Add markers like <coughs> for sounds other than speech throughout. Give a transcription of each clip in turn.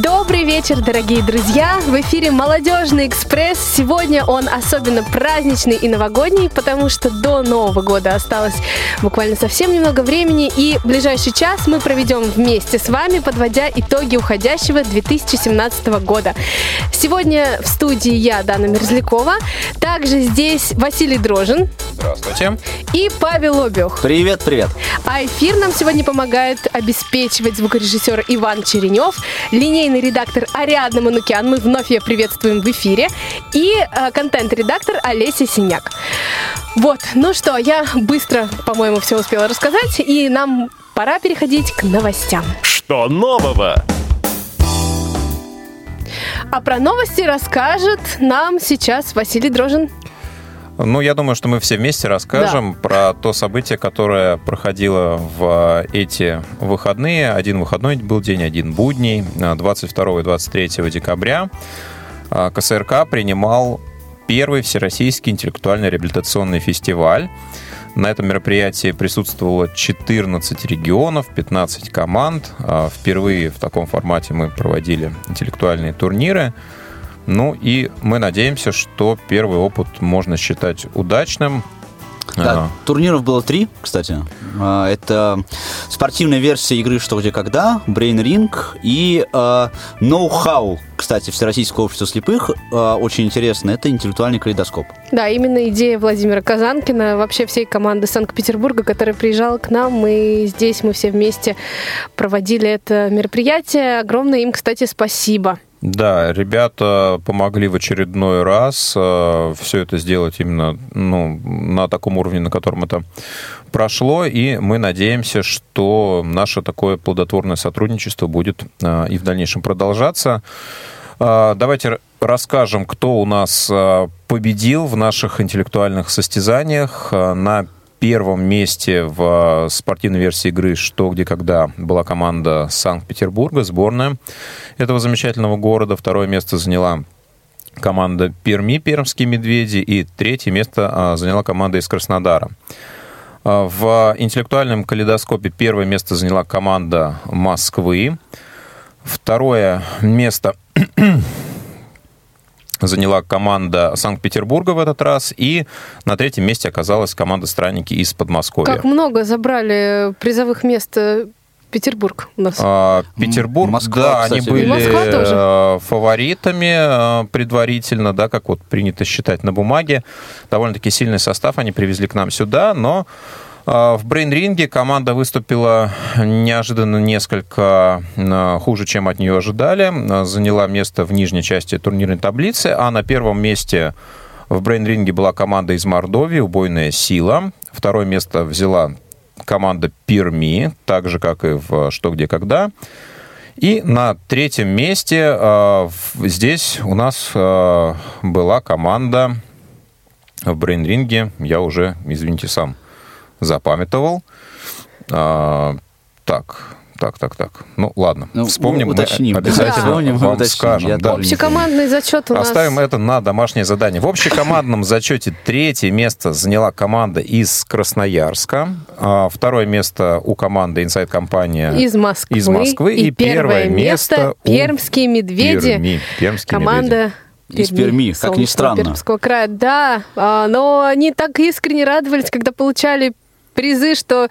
Добрый вечер, дорогие друзья! В эфире «Молодежный экспресс». Сегодня он особенно праздничный и новогодний, потому что до Нового года осталось буквально совсем немного времени, и ближайший час мы проведем вместе с вами, подводя итоги уходящего 2017 года. Сегодня в студии я, Дана Мерзлякова, также здесь Василий Дрожин. Здравствуйте. И Павел Обех. Привет, привет. А эфир нам сегодня помогает обеспечивать звукорежиссер Иван Черенев, линейный редактор Ариадна Манукян, мы вновь ее приветствуем в эфире, и э, контент-редактор Олеся Синяк. Вот, ну что, я быстро, по-моему, все успела рассказать, и нам пора переходить к новостям. Что нового? А про новости расскажет нам сейчас Василий Дрожин. Ну, я думаю, что мы все вместе расскажем да. про то событие, которое проходило в эти выходные. Один выходной был день, один будний, 22 и 23 декабря. А, КСРК принимал первый Всероссийский интеллектуально-реабилитационный фестиваль. На этом мероприятии присутствовало 14 регионов, 15 команд. А, впервые в таком формате мы проводили интеллектуальные турниры. Ну и мы надеемся, что первый опыт можно считать удачным. Да, а. турниров было три, кстати. А, это спортивная версия игры «Что, где, когда», Brain Ring и Know How, кстати, Всероссийского общества слепых. Uh, очень интересно, это интеллектуальный калейдоскоп. Да, именно идея Владимира Казанкина, вообще всей команды Санкт-Петербурга, которая приезжала к нам, и здесь мы все вместе проводили это мероприятие. Огромное им, кстати, спасибо. Да, ребята помогли в очередной раз э, все это сделать именно ну, на таком уровне, на котором это прошло, и мы надеемся, что наше такое плодотворное сотрудничество будет э, и в дальнейшем продолжаться. Э, давайте расскажем, кто у нас победил в наших интеллектуальных состязаниях. На первом месте в спортивной версии игры «Что, где, когда» была команда Санкт-Петербурга, сборная этого замечательного города. Второе место заняла команда Перми, Пермские медведи. И третье место а, заняла команда из Краснодара. А, в интеллектуальном калейдоскопе первое место заняла команда Москвы. Второе место заняла команда Санкт-Петербурга в этот раз, и на третьем месте оказалась команда «Странники» из Подмосковья. Как много забрали призовых мест э, Петербург у нас. А, Петербург, Москва, да, кстати, они были э, фаворитами э, предварительно, да, как вот принято считать на бумаге. Довольно-таки сильный состав они привезли к нам сюда, но в брейн-ринге команда выступила неожиданно несколько а, хуже, чем от нее ожидали. А, заняла место в нижней части турнирной таблицы, а на первом месте в брейн-ринге была команда из Мордовии, убойная сила. Второе место взяла команда Перми, так же, как и в «Что, где, когда». И на третьем месте э, здесь у нас э, была команда в брейн-ринге. Я уже, извините, сам запамятовал. А, так, так, так, так. Ну, ладно. Ну, вспомним, уточним. мы обязательно да. вспомним, вам уточним. скажем. Да. Общекомандный зачет у нас... Оставим это на домашнее задание. В общекомандном зачете третье место заняла команда из Красноярска. А второе место у команды Inside Компания из Москвы. Из Москвы. И, и первое место Пермские медведи. Перми. Пермские команда медведи. Перми, из Перми, как ни странно. Пермского края, да. А, но они так искренне радовались, когда получали призы, что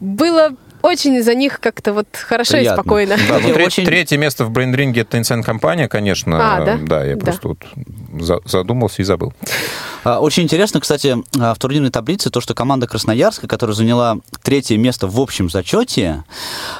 было очень за них как-то вот хорошо Приятно. и спокойно. Да, ну, треть, очень... Третье место в брейнринге это Tencent компания, конечно. А, да? Да, я да. просто вот задумался и забыл. А, очень интересно, кстати, а, в турнирной таблице то, что команда Красноярска, которая заняла третье место в общем зачете,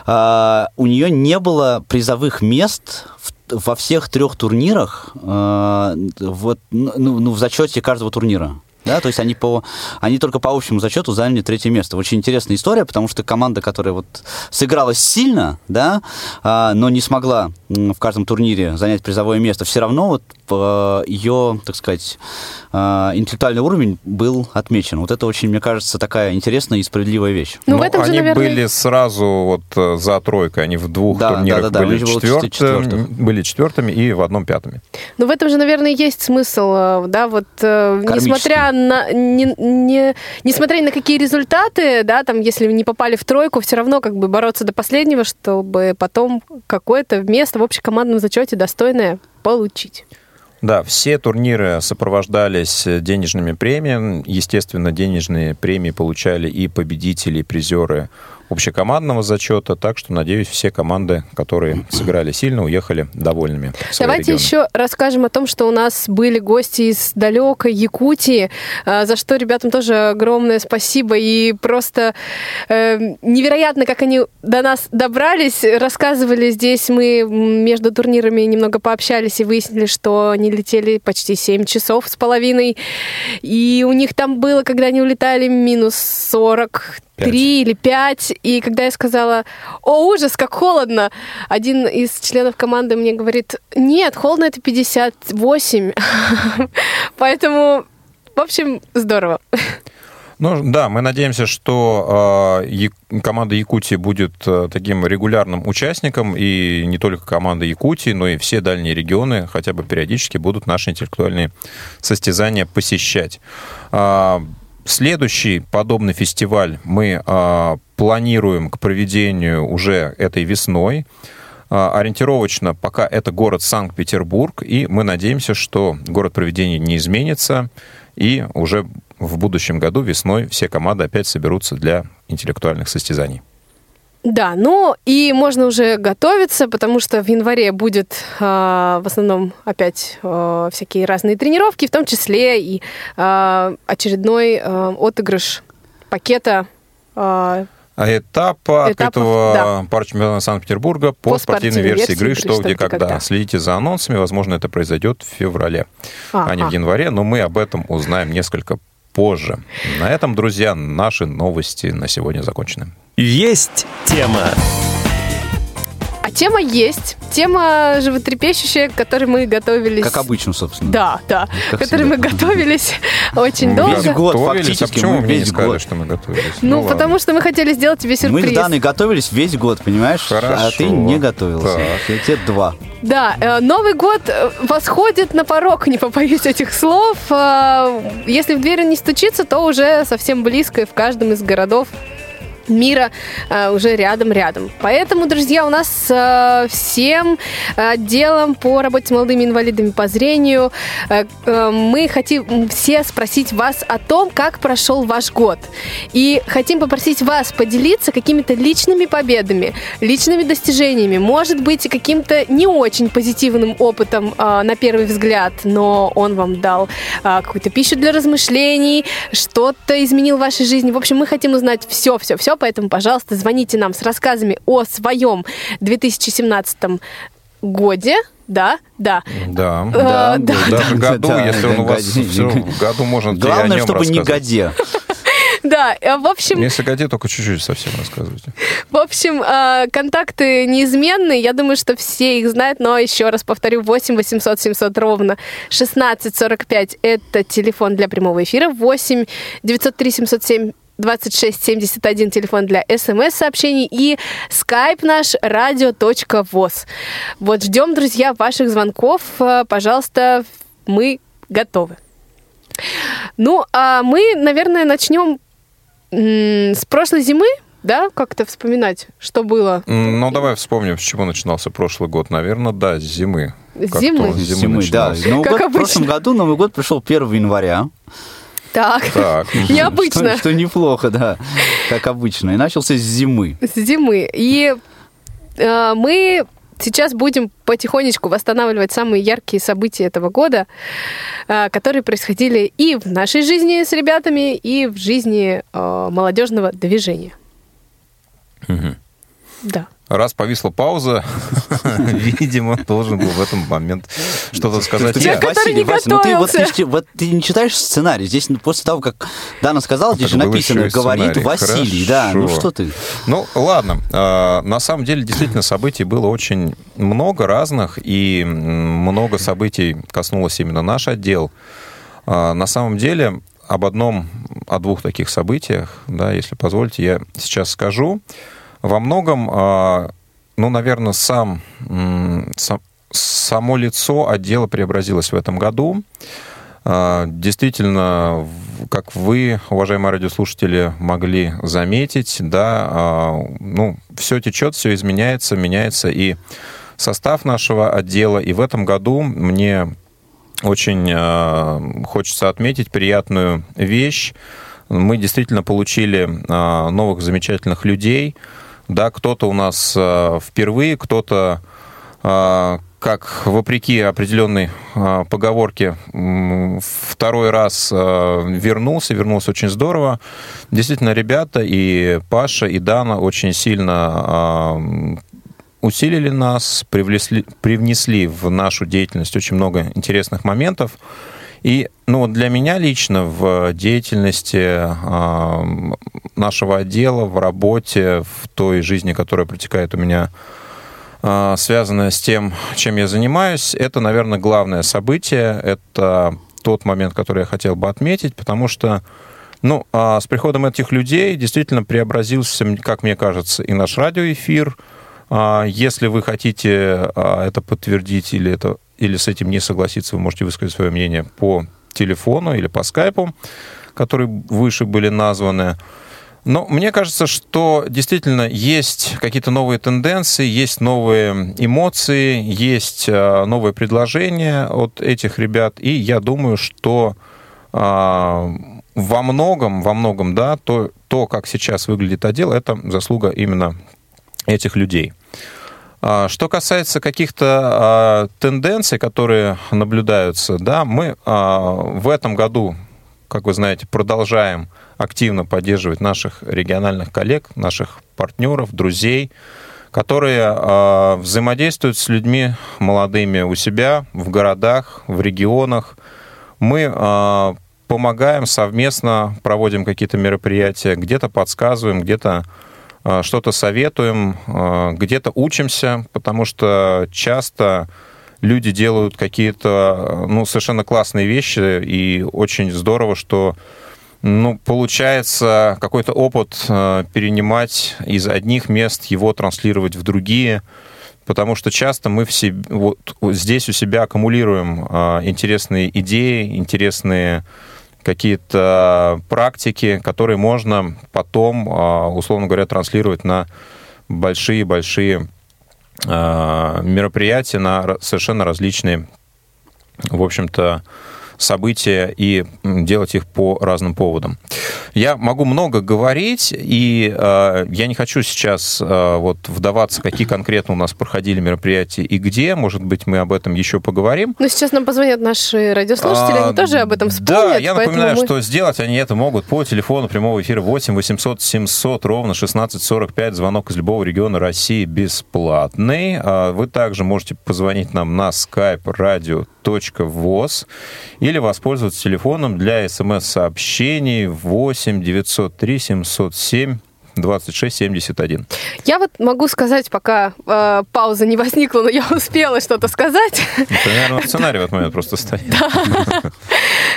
а, у нее не было призовых мест во всех трех турнирах вот, ну, ну, в зачете каждого турнира да, то есть они, по, они только по общему зачету заняли третье место. Очень интересная история, потому что команда, которая вот сыграла сильно, да, а, но не смогла в каждом турнире занять призовое место, все равно вот ее, так сказать, а, интеллектуальный уровень был отмечен. Вот это очень, мне кажется, такая интересная и справедливая вещь. Ну, в этом они же, наверное... были сразу вот э, за тройкой, они в двух да, турнирах да, да, да. были, четвертым, были четвертыми и в одном пятыми. Ну, в этом же, наверное, есть смысл, э, да, вот э, несмотря на, не, не, несмотря ни на какие результаты, да, там, если не попали в тройку, все равно как бы бороться до последнего, чтобы потом какое-то место в общекомандном зачете достойное получить. Да, все турниры сопровождались денежными премиями. Естественно, денежные премии получали и победители, и призеры общекомандного зачета, так что, надеюсь, все команды, которые сыграли сильно, уехали довольными. Давайте регионы. еще расскажем о том, что у нас были гости из далекой Якутии, а, за что ребятам тоже огромное спасибо. И просто э, невероятно, как они до нас добрались, рассказывали здесь. Мы между турнирами немного пообщались и выяснили, что они летели почти 7 часов с половиной. И у них там было, когда они улетали, минус 40 три или пять. И когда я сказала, о, ужас, как холодно, один из членов команды мне говорит, нет, холодно это 58. <laughs> Поэтому, в общем, здорово. Ну да, мы надеемся, что э, команда Якутии будет э, таким регулярным участником, и не только команда Якутии, но и все дальние регионы хотя бы периодически будут наши интеллектуальные состязания посещать. Э, Следующий подобный фестиваль мы а, планируем к проведению уже этой весной. А, ориентировочно пока это город Санкт-Петербург, и мы надеемся, что город проведения не изменится, и уже в будущем году весной все команды опять соберутся для интеллектуальных состязаний. Да, ну и можно уже готовиться, потому что в январе будет э, в основном опять э, всякие разные тренировки, в том числе и э, очередной э, отыгрыш пакета. Э, а этапа открытого да. пара чемпионата Санкт-Петербурга по, по спортивной версии игры «Что, где, когда». когда. Следите за анонсами, возможно, это произойдет в феврале, а, а не в январе, но мы об этом узнаем несколько позже. На этом, друзья, наши новости на сегодня закончены. Есть тема. А тема есть. Тема животрепещущая, к которой мы готовились. Как обычно, собственно. Да, да. Как к которой мы готовились <laughs> очень долго. Весь год, фактически. А почему мы весь не сказали, год. что мы готовились? Ну, ну потому что мы хотели сделать тебе сюрприз. Мы с Даной готовились весь год, понимаешь? Хорошо. А ты не готовился. Так. Я тебе два. Да, э, Новый год э, восходит на порог, <laughs> не побоюсь этих слов. Э, если в дверь не стучится, то уже совсем близко и в каждом из городов мира э, уже рядом-рядом. Поэтому, друзья, у нас э, всем отделом по работе с молодыми инвалидами по зрению э, э, мы хотим все спросить вас о том, как прошел ваш год. И хотим попросить вас поделиться какими-то личными победами, личными достижениями, может быть, каким-то не очень позитивным опытом э, на первый взгляд, но он вам дал э, какую-то пищу для размышлений, что-то изменил в вашей жизни. В общем, мы хотим узнать все-все-все поэтому, пожалуйста, звоните нам с рассказами о своем 2017 годе, да, да. Да, э, да, да, даже году, да, если он у вас все в году можно Главное, чтобы не годе. Да, э, в общем... Если годе, только чуть-чуть совсем рассказывайте. В общем, э, контакты неизменные. Я думаю, что все их знают, но еще раз повторю, 8 800 700 ровно 1645 это телефон для прямого эфира, 8 903 707 2671 телефон для смс-сообщений и skype наш radio.voz. Вот ждем, друзья, ваших звонков. Э, пожалуйста, мы готовы. Ну, а мы, наверное, начнем с прошлой зимы, да, как-то вспоминать, что было? Ну, давай вспомним, с чего начинался прошлый год. Наверное, да, с зимы. Зимы? Зимы, зимы да. Новый как год, обычно. В прошлом году Новый год пришел 1 января. Так, так. <laughs> необычно. Что, что неплохо, да, как обычно. И начался с зимы. С зимы. И э, мы сейчас будем потихонечку восстанавливать самые яркие события этого года, э, которые происходили и в нашей жизни с ребятами, и в жизни э, молодежного движения. Угу. Да. Раз повисла пауза, <laughs> видимо, должен был в этом момент что-то сказать. Человек, который не Вася, ну ты, вот, ты, вот, ты не читаешь сценарий. Здесь ну, после того, как Дана сказала, здесь же написано, говорит Василий. Да, ну что ты. Ну, ладно. А, на самом деле, действительно, событий было очень много разных, и много событий коснулось именно наш отдел. А, на самом деле, об одном, о двух таких событиях, да, если позволите, я сейчас скажу. Во многом, а, ну, наверное, сам, сам, само лицо отдела преобразилось в этом году. А, действительно, как вы, уважаемые радиослушатели, могли заметить, да, ну, все течет, все изменяется, меняется и состав нашего отдела. И в этом году мне очень хочется отметить приятную вещь. Мы действительно получили новых замечательных людей. Да, кто-то у нас впервые, кто-то как вопреки определенной э, поговорке второй раз э, вернулся, вернулся очень здорово. Действительно, ребята и Паша, и Дана очень сильно э, усилили нас, привнесли, привнесли в нашу деятельность очень много интересных моментов. И ну, для меня лично в деятельности э, нашего отдела, в работе, в той жизни, которая протекает у меня а, связанное с тем, чем я занимаюсь, это, наверное, главное событие. Это тот момент, который я хотел бы отметить, потому что ну, а с приходом этих людей действительно преобразился, как мне кажется, и наш радиоэфир. А, если вы хотите это подтвердить или, это, или с этим не согласиться, вы можете высказать свое мнение по телефону или по скайпу, которые выше были названы. Ну, мне кажется, что действительно есть какие-то новые тенденции, есть новые эмоции, есть э, новые предложения от этих ребят, и я думаю, что а, во многом, во многом, да, то, то, как сейчас выглядит отдел, это заслуга именно этих людей. А, что касается каких-то а, тенденций, которые наблюдаются, да, мы в этом году, как вы знаете, продолжаем активно поддерживать наших региональных коллег, наших партнеров, друзей, которые взаимодействуют с людьми молодыми у себя, в городах, в регионах. Мы помогаем совместно, проводим какие-то мероприятия, где-то подсказываем, где-то что-то советуем, э, где-то учимся, потому что часто люди делают какие-то ну, совершенно классные вещи, и очень здорово, что ну, получается какой-то опыт э, перенимать из одних мест, его транслировать в другие, потому что часто мы все вот здесь у себя аккумулируем э, интересные идеи, интересные какие-то практики, которые можно потом, э, условно говоря, транслировать на большие-большие мероприятия, на совершенно различные, в общем-то, события и делать их по разным поводам. Я могу много говорить, и э, я не хочу сейчас э, вот вдаваться, какие конкретно у нас проходили мероприятия и где. Может быть, мы об этом еще поговорим. Но сейчас нам позвонят наши радиослушатели, а, они тоже об этом вспомнят. Да, я напоминаю, мы... что сделать они это могут по телефону прямого эфира 8 800 700 ровно 1645. Звонок из любого региона России бесплатный. А вы также можете позвонить нам на skype radio voz или воспользоваться телефоном для смс-сообщений 8 903 707 2671. Я вот могу сказать, пока э, пауза не возникла, но я успела что-то сказать. Это, наверное, сценарий в этот момент просто стоит.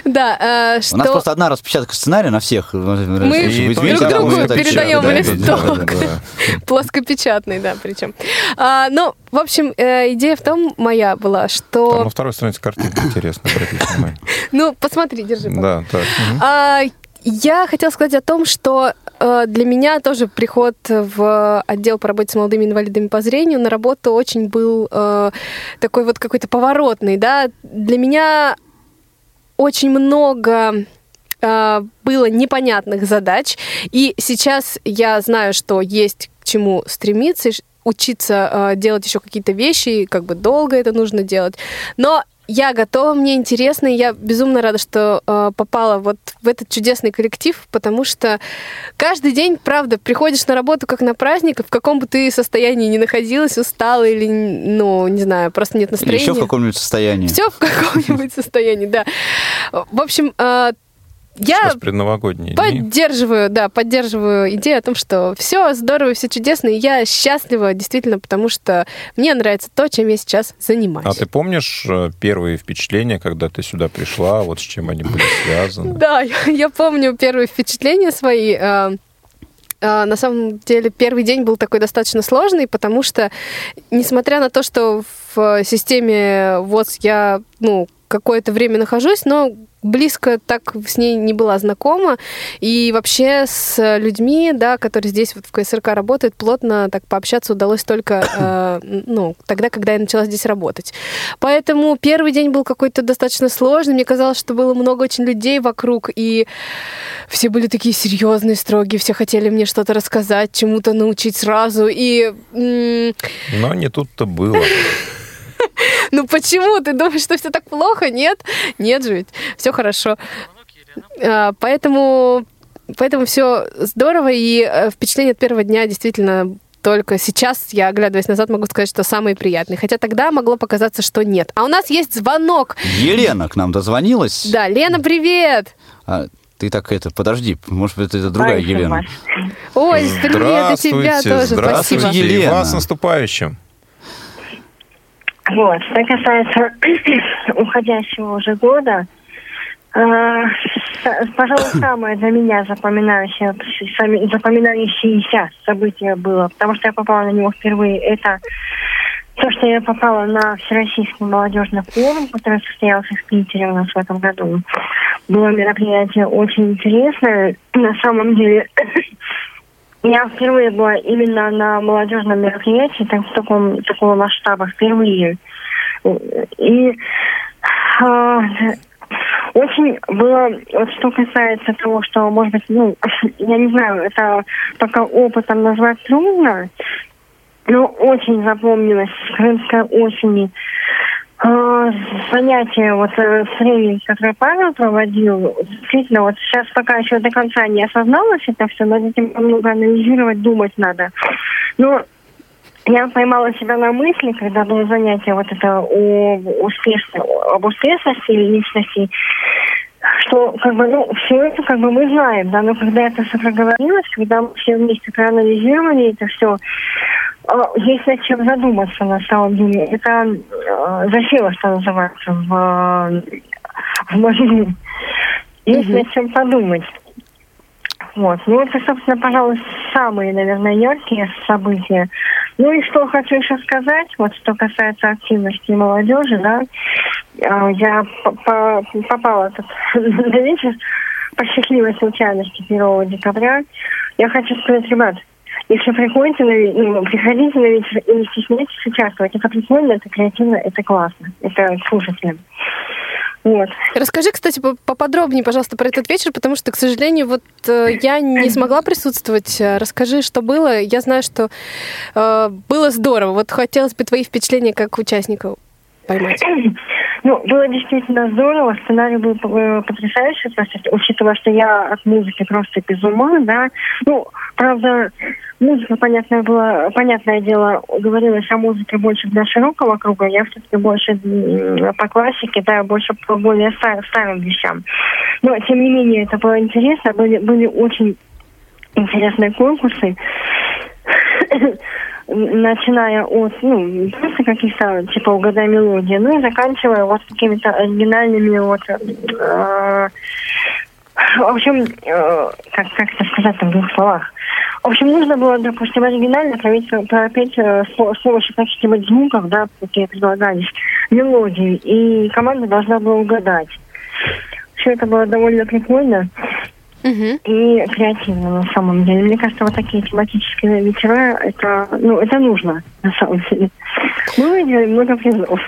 Да. Э, У нас просто одна распечатка сценария на всех. Мы друг другу передаем листок. Плоскопечатный, да, причем. А, ну, в общем, э, идея в том моя была, что... Там на второй странице картинка интересно, Ну, посмотри, держи. Да, так. Я хотела сказать о том, что э, для меня тоже приход в отдел по работе с молодыми инвалидами по зрению на работу очень был э, такой вот какой-то поворотный, да. Для меня очень много э, было непонятных задач, и сейчас я знаю, что есть к чему стремиться, учиться э, делать еще какие-то вещи, как бы долго это нужно делать. Но я готова, мне интересно, и я безумно рада, что э, попала вот в этот чудесный коллектив, потому что каждый день, правда, приходишь на работу как на праздник, в каком бы ты состоянии ни находилась, устала или, ну, не знаю, просто нет настроения. Или еще в каком-нибудь состоянии. Все в каком-нибудь состоянии, да. В общем, я поддерживаю, дни. да, поддерживаю идею о том, что все здорово, все чудесно, и я счастлива действительно, потому что мне нравится то, чем я сейчас занимаюсь. А ты помнишь э, первые впечатления, когда ты сюда пришла, вот с чем они были связаны? Да, я помню первые впечатления свои. Э, э, на самом деле первый день был такой достаточно сложный, потому что, несмотря на то, что в системе ВОЗ я, ну, какое-то время нахожусь, но близко так с ней не была знакома. И вообще с людьми, да, которые здесь вот в КСРК работают, плотно так пообщаться удалось только э, ну, тогда, когда я начала здесь работать. Поэтому первый день был какой-то достаточно сложный. Мне казалось, что было много очень людей вокруг, и все были такие серьезные, строгие, все хотели мне что-то рассказать, чему-то научить сразу. И... Но не тут-то было. <laughs> <laughs> Ну почему? Ты думаешь, что все так плохо? Нет? Нет же ведь. Все хорошо. А, поэтому, поэтому все здорово, и э, впечатление от первого дня действительно только сейчас я, оглядываясь назад, могу сказать, что самые приятные. Хотя тогда могло показаться, что нет. А у нас есть звонок. Елена к нам дозвонилась. Да, Лена, привет! А, ты так это, подожди, может быть, это другая. Елена. Ой, привет и тебя тоже. Здравствуйте, Спасибо. Елена. И вас наступающим. Вот, что касается <clears throat> уходящего уже года, э, пожалуй, <clears throat> самое для меня запоминающее, запоминающееся событие было, потому что я попала на него впервые, это то, что я попала на Всероссийский молодежный форум, который состоялся в Питере у нас в этом году. Было мероприятие очень интересное. На самом деле, <clears throat> я впервые была именно на молодежном мероприятии, так, в таком, такого масштаба, впервые. И э, очень было, вот что касается того, что, может быть, ну, <laughs> я не знаю, это пока опытом назвать трудно, но очень запомнилось с Крымской а, занятия, вот э, тренинг, который Павел проводил, действительно, вот сейчас пока еще до конца не осозналось это все, над этим много анализировать, думать надо. Но я поймала себя на мысли, когда было занятие вот это о успешности, об успешности личности, что как бы, ну, все это как бы мы знаем, да, но когда это все проговорилось, когда мы все вместе проанализировали это все, есть над чем задуматься на самом деле. Это э, засело, что называется, в, в мозгу. Есть над чем подумать. Вот. Ну, это, собственно, пожалуй, самые, наверное, яркие события. Ну и что хочу еще сказать, вот что касается активности молодежи, да, я попала тут <laughs> на вечер по счастливой случайности 1 декабря. Я хочу сказать, ребят, если приходите на, ну, приходите на вечер и не стесняйтесь участвовать. Это прикольно, это креативно, это классно. Это слушателям. Вот. Расскажи, кстати, поподробнее, пожалуйста, про этот вечер, потому что, к сожалению, вот э, я не смогла присутствовать. Расскажи, что было. Я знаю, что э, было здорово. Вот хотелось бы твои впечатления как участников поймать. <clears throat> Ну, было действительно здорово, сценарий был э, потрясающий, просто, учитывая, что я от музыки просто без ума, да. Ну, правда, музыка, понятное было, понятное дело, говорилось о музыке больше для широкого круга, я все-таки больше по классике, да, больше по более стар, старым вещам. Но, тем не менее, это было интересно, были, были очень интересные конкурсы начиная от, ну, просто каких-то, типа, угадай мелодии, ну и заканчивая вот какими-то оригинальными вот э, в общем, э, как, как это сказать там в двух словах. В общем, нужно было, допустим, оригинально пропеть, пропеть э, с помощью каких-нибудь звуков, да, какие предлагались, мелодии, и команда должна была угадать. Все это было довольно прикольно угу. и креативно на самом деле. Мне кажется, вот такие тематические вечера, это, ну, это нужно на самом деле. Мы выиграли много призов.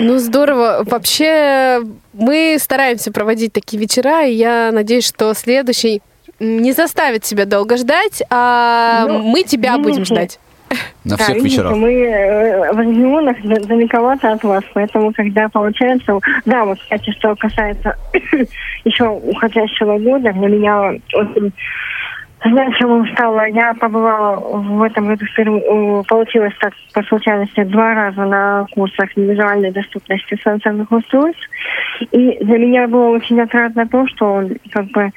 Ну, здорово. Вообще, мы стараемся проводить такие вечера, и я надеюсь, что следующий не заставит себя долго ждать, а ну, мы тебя будем ждать. На всех да, вечерах. Мы э, в регионах далековато от вас, поэтому, когда получается... Да, вот, кстати, что касается <coughs> еще уходящего года, для меня очень значимым стало, я побывала в этом году, получилось так по случайности два раза на курсах визуальной доступности сенсорных устройств. И для меня было очень отрадно то, что как бы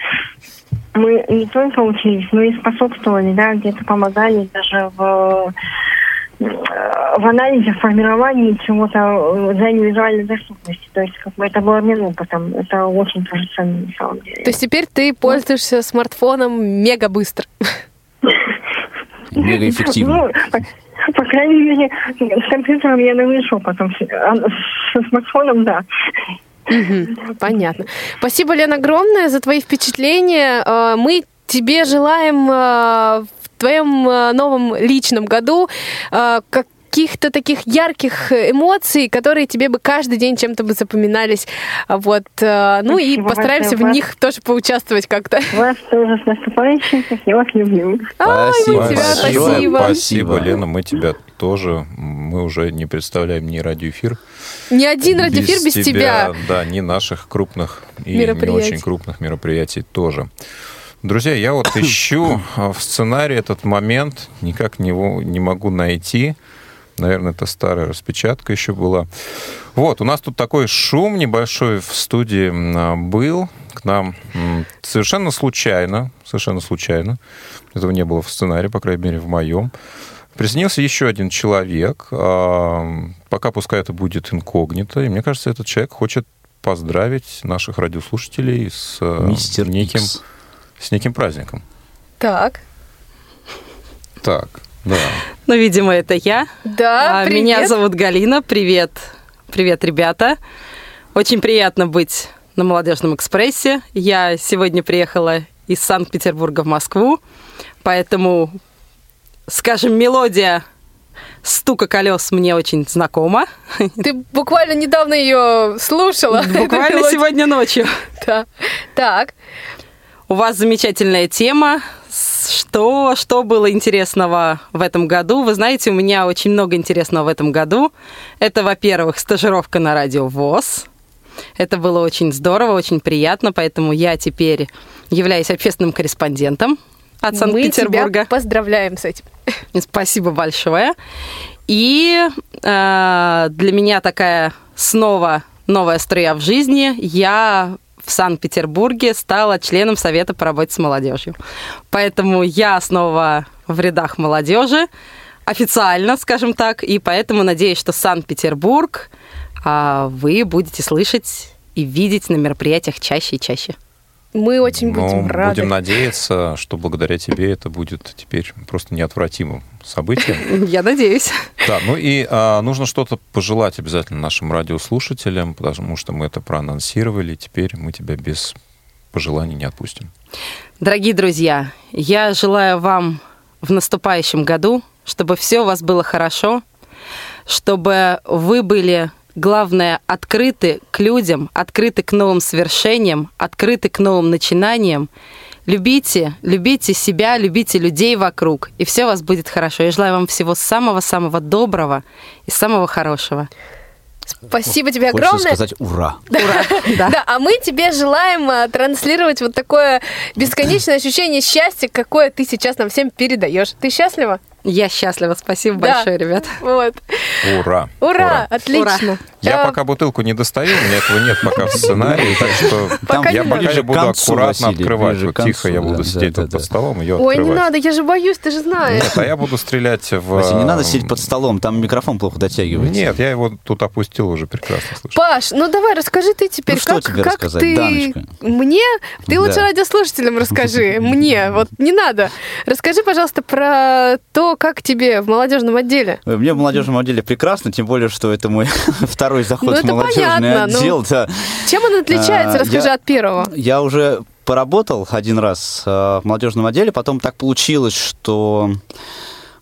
мы не только учились, но и способствовали, да, где-то помогали даже в в анализе, в формировании чего-то для визуальной доступности. То есть как бы это было мне опытом. Это очень тоже ценно на самом деле. То есть теперь ты пользуешься смартфоном мега быстро? Мега эффективно. Ну, по, по крайней мере, с компьютером я навешу потом. А со смартфоном, да. Угу, понятно. Спасибо, Лена, огромное за твои впечатления. Э, мы тебе желаем э, в твоем э, новом личном году как каких-то таких ярких эмоций, которые тебе бы каждый день чем-то бы запоминались. Вот. Ну Спасибо и постараемся в них тоже поучаствовать как-то. Вас тоже с наступающим. Я вас люблю. Спасибо. Ай, тебя, спасибо. Спасибо, Лена, мы тебя тоже. Мы уже не представляем ни радиоэфир. Ни один радиоэфир без, без тебя, тебя. Да, ни наших крупных и не очень крупных мероприятий тоже. Друзья, я вот <coughs> ищу в сценарии этот момент, никак не, не могу найти. Наверное, это старая распечатка еще была. Вот, у нас тут такой шум небольшой в студии был. К нам совершенно случайно, совершенно случайно, этого не было в сценарии, по крайней мере, в моем, Присоединился еще один человек. Пока пускай это будет инкогнито. И мне кажется, этот человек хочет поздравить наших радиослушателей с э, Мистер неким, с неким праздником. Так. Так, да. Ну, видимо, это я. Да, а, привет. Меня зовут Галина. Привет. Привет, ребята. Очень приятно быть на Молодежном экспрессе. Я сегодня приехала из Санкт-Петербурга в Москву, поэтому скажем, мелодия стука колес мне очень знакома. Ты буквально недавно ее слушала. <laughs> Буквально сегодня ночью. Да. Так. У вас замечательная тема. Что, что было интересного в этом году? Вы знаете, у меня очень много интересного в этом году. Это, во-первых, стажировка на радио ВОЗ. Это было очень здорово, очень приятно, поэтому я теперь являюсь общественным корреспондентом от Санкт-Петербурга. Мы тебя поздравляем с этим. <laughs> Спасибо большое. И э, для меня такая снова новая струя в жизни. Я в Санкт-Петербурге стала членом Совета по работе с молодежью. Поэтому я снова в рядах молодежи, официально, скажем так, и поэтому надеюсь, что Санкт-Петербург а, вы будете слышать и видеть на мероприятиях чаще и чаще. Мы очень Но будем рады. Будем надеяться, что благодаря тебе это будет теперь просто неотвратимым событием. <laughs> Я надеюсь. Да, ну и а, нужно что-то пожелать обязательно нашим радиослушателям, потому что мы это проанонсировали, теперь мы тебя без пожеланий не отпустим. Дорогие друзья, я желаю вам в наступающем году, чтобы все у вас было хорошо, чтобы вы были Главное, открыты к людям, открыты к новым свершениям, открыты к новым начинаниям. Любите, любите себя, любите людей вокруг, и все у вас будет хорошо. Я желаю вам всего самого-самого доброго и самого хорошего. Спасибо тебе огромное. Хочется сказать ура. Да. Ура. Да. да, а мы тебе желаем а, транслировать вот такое бесконечное ощущение счастья, какое ты сейчас нам всем передаешь. Ты счастлива? Я счастлива. Спасибо да. большое, ребят. Вот. Ура. Ура, Ура. отлично. Ура. Я а... пока бутылку не достаю, у меня этого нет пока в сценарии, так что Там я пока буду аккуратно открывать. Вот тихо я буду сидеть под столом и ее Ой, не надо, я же боюсь, ты же знаешь. Нет, а я буду стрелять в... Вася, не надо сидеть под столом, там микрофон плохо дотягивается. Нет, я его тут опустил уже прекрасно слышу. Паш, ну давай, расскажи ты теперь, ну, как, тебе как рассказать? ты... Даночка. Мне? Ты да. лучше радиослушателям расскажи, <laughs> мне, вот не надо. Расскажи, пожалуйста, про то, как тебе в молодежном отделе. Мне в молодежном отделе прекрасно, тем более, что это мой <laughs> второй заход ну, в молодежный понятно, отдел. Ну, да. Чем он отличается? А, Расскажи я, от первого. Я уже поработал один раз э, в молодежном отделе, потом так получилось, что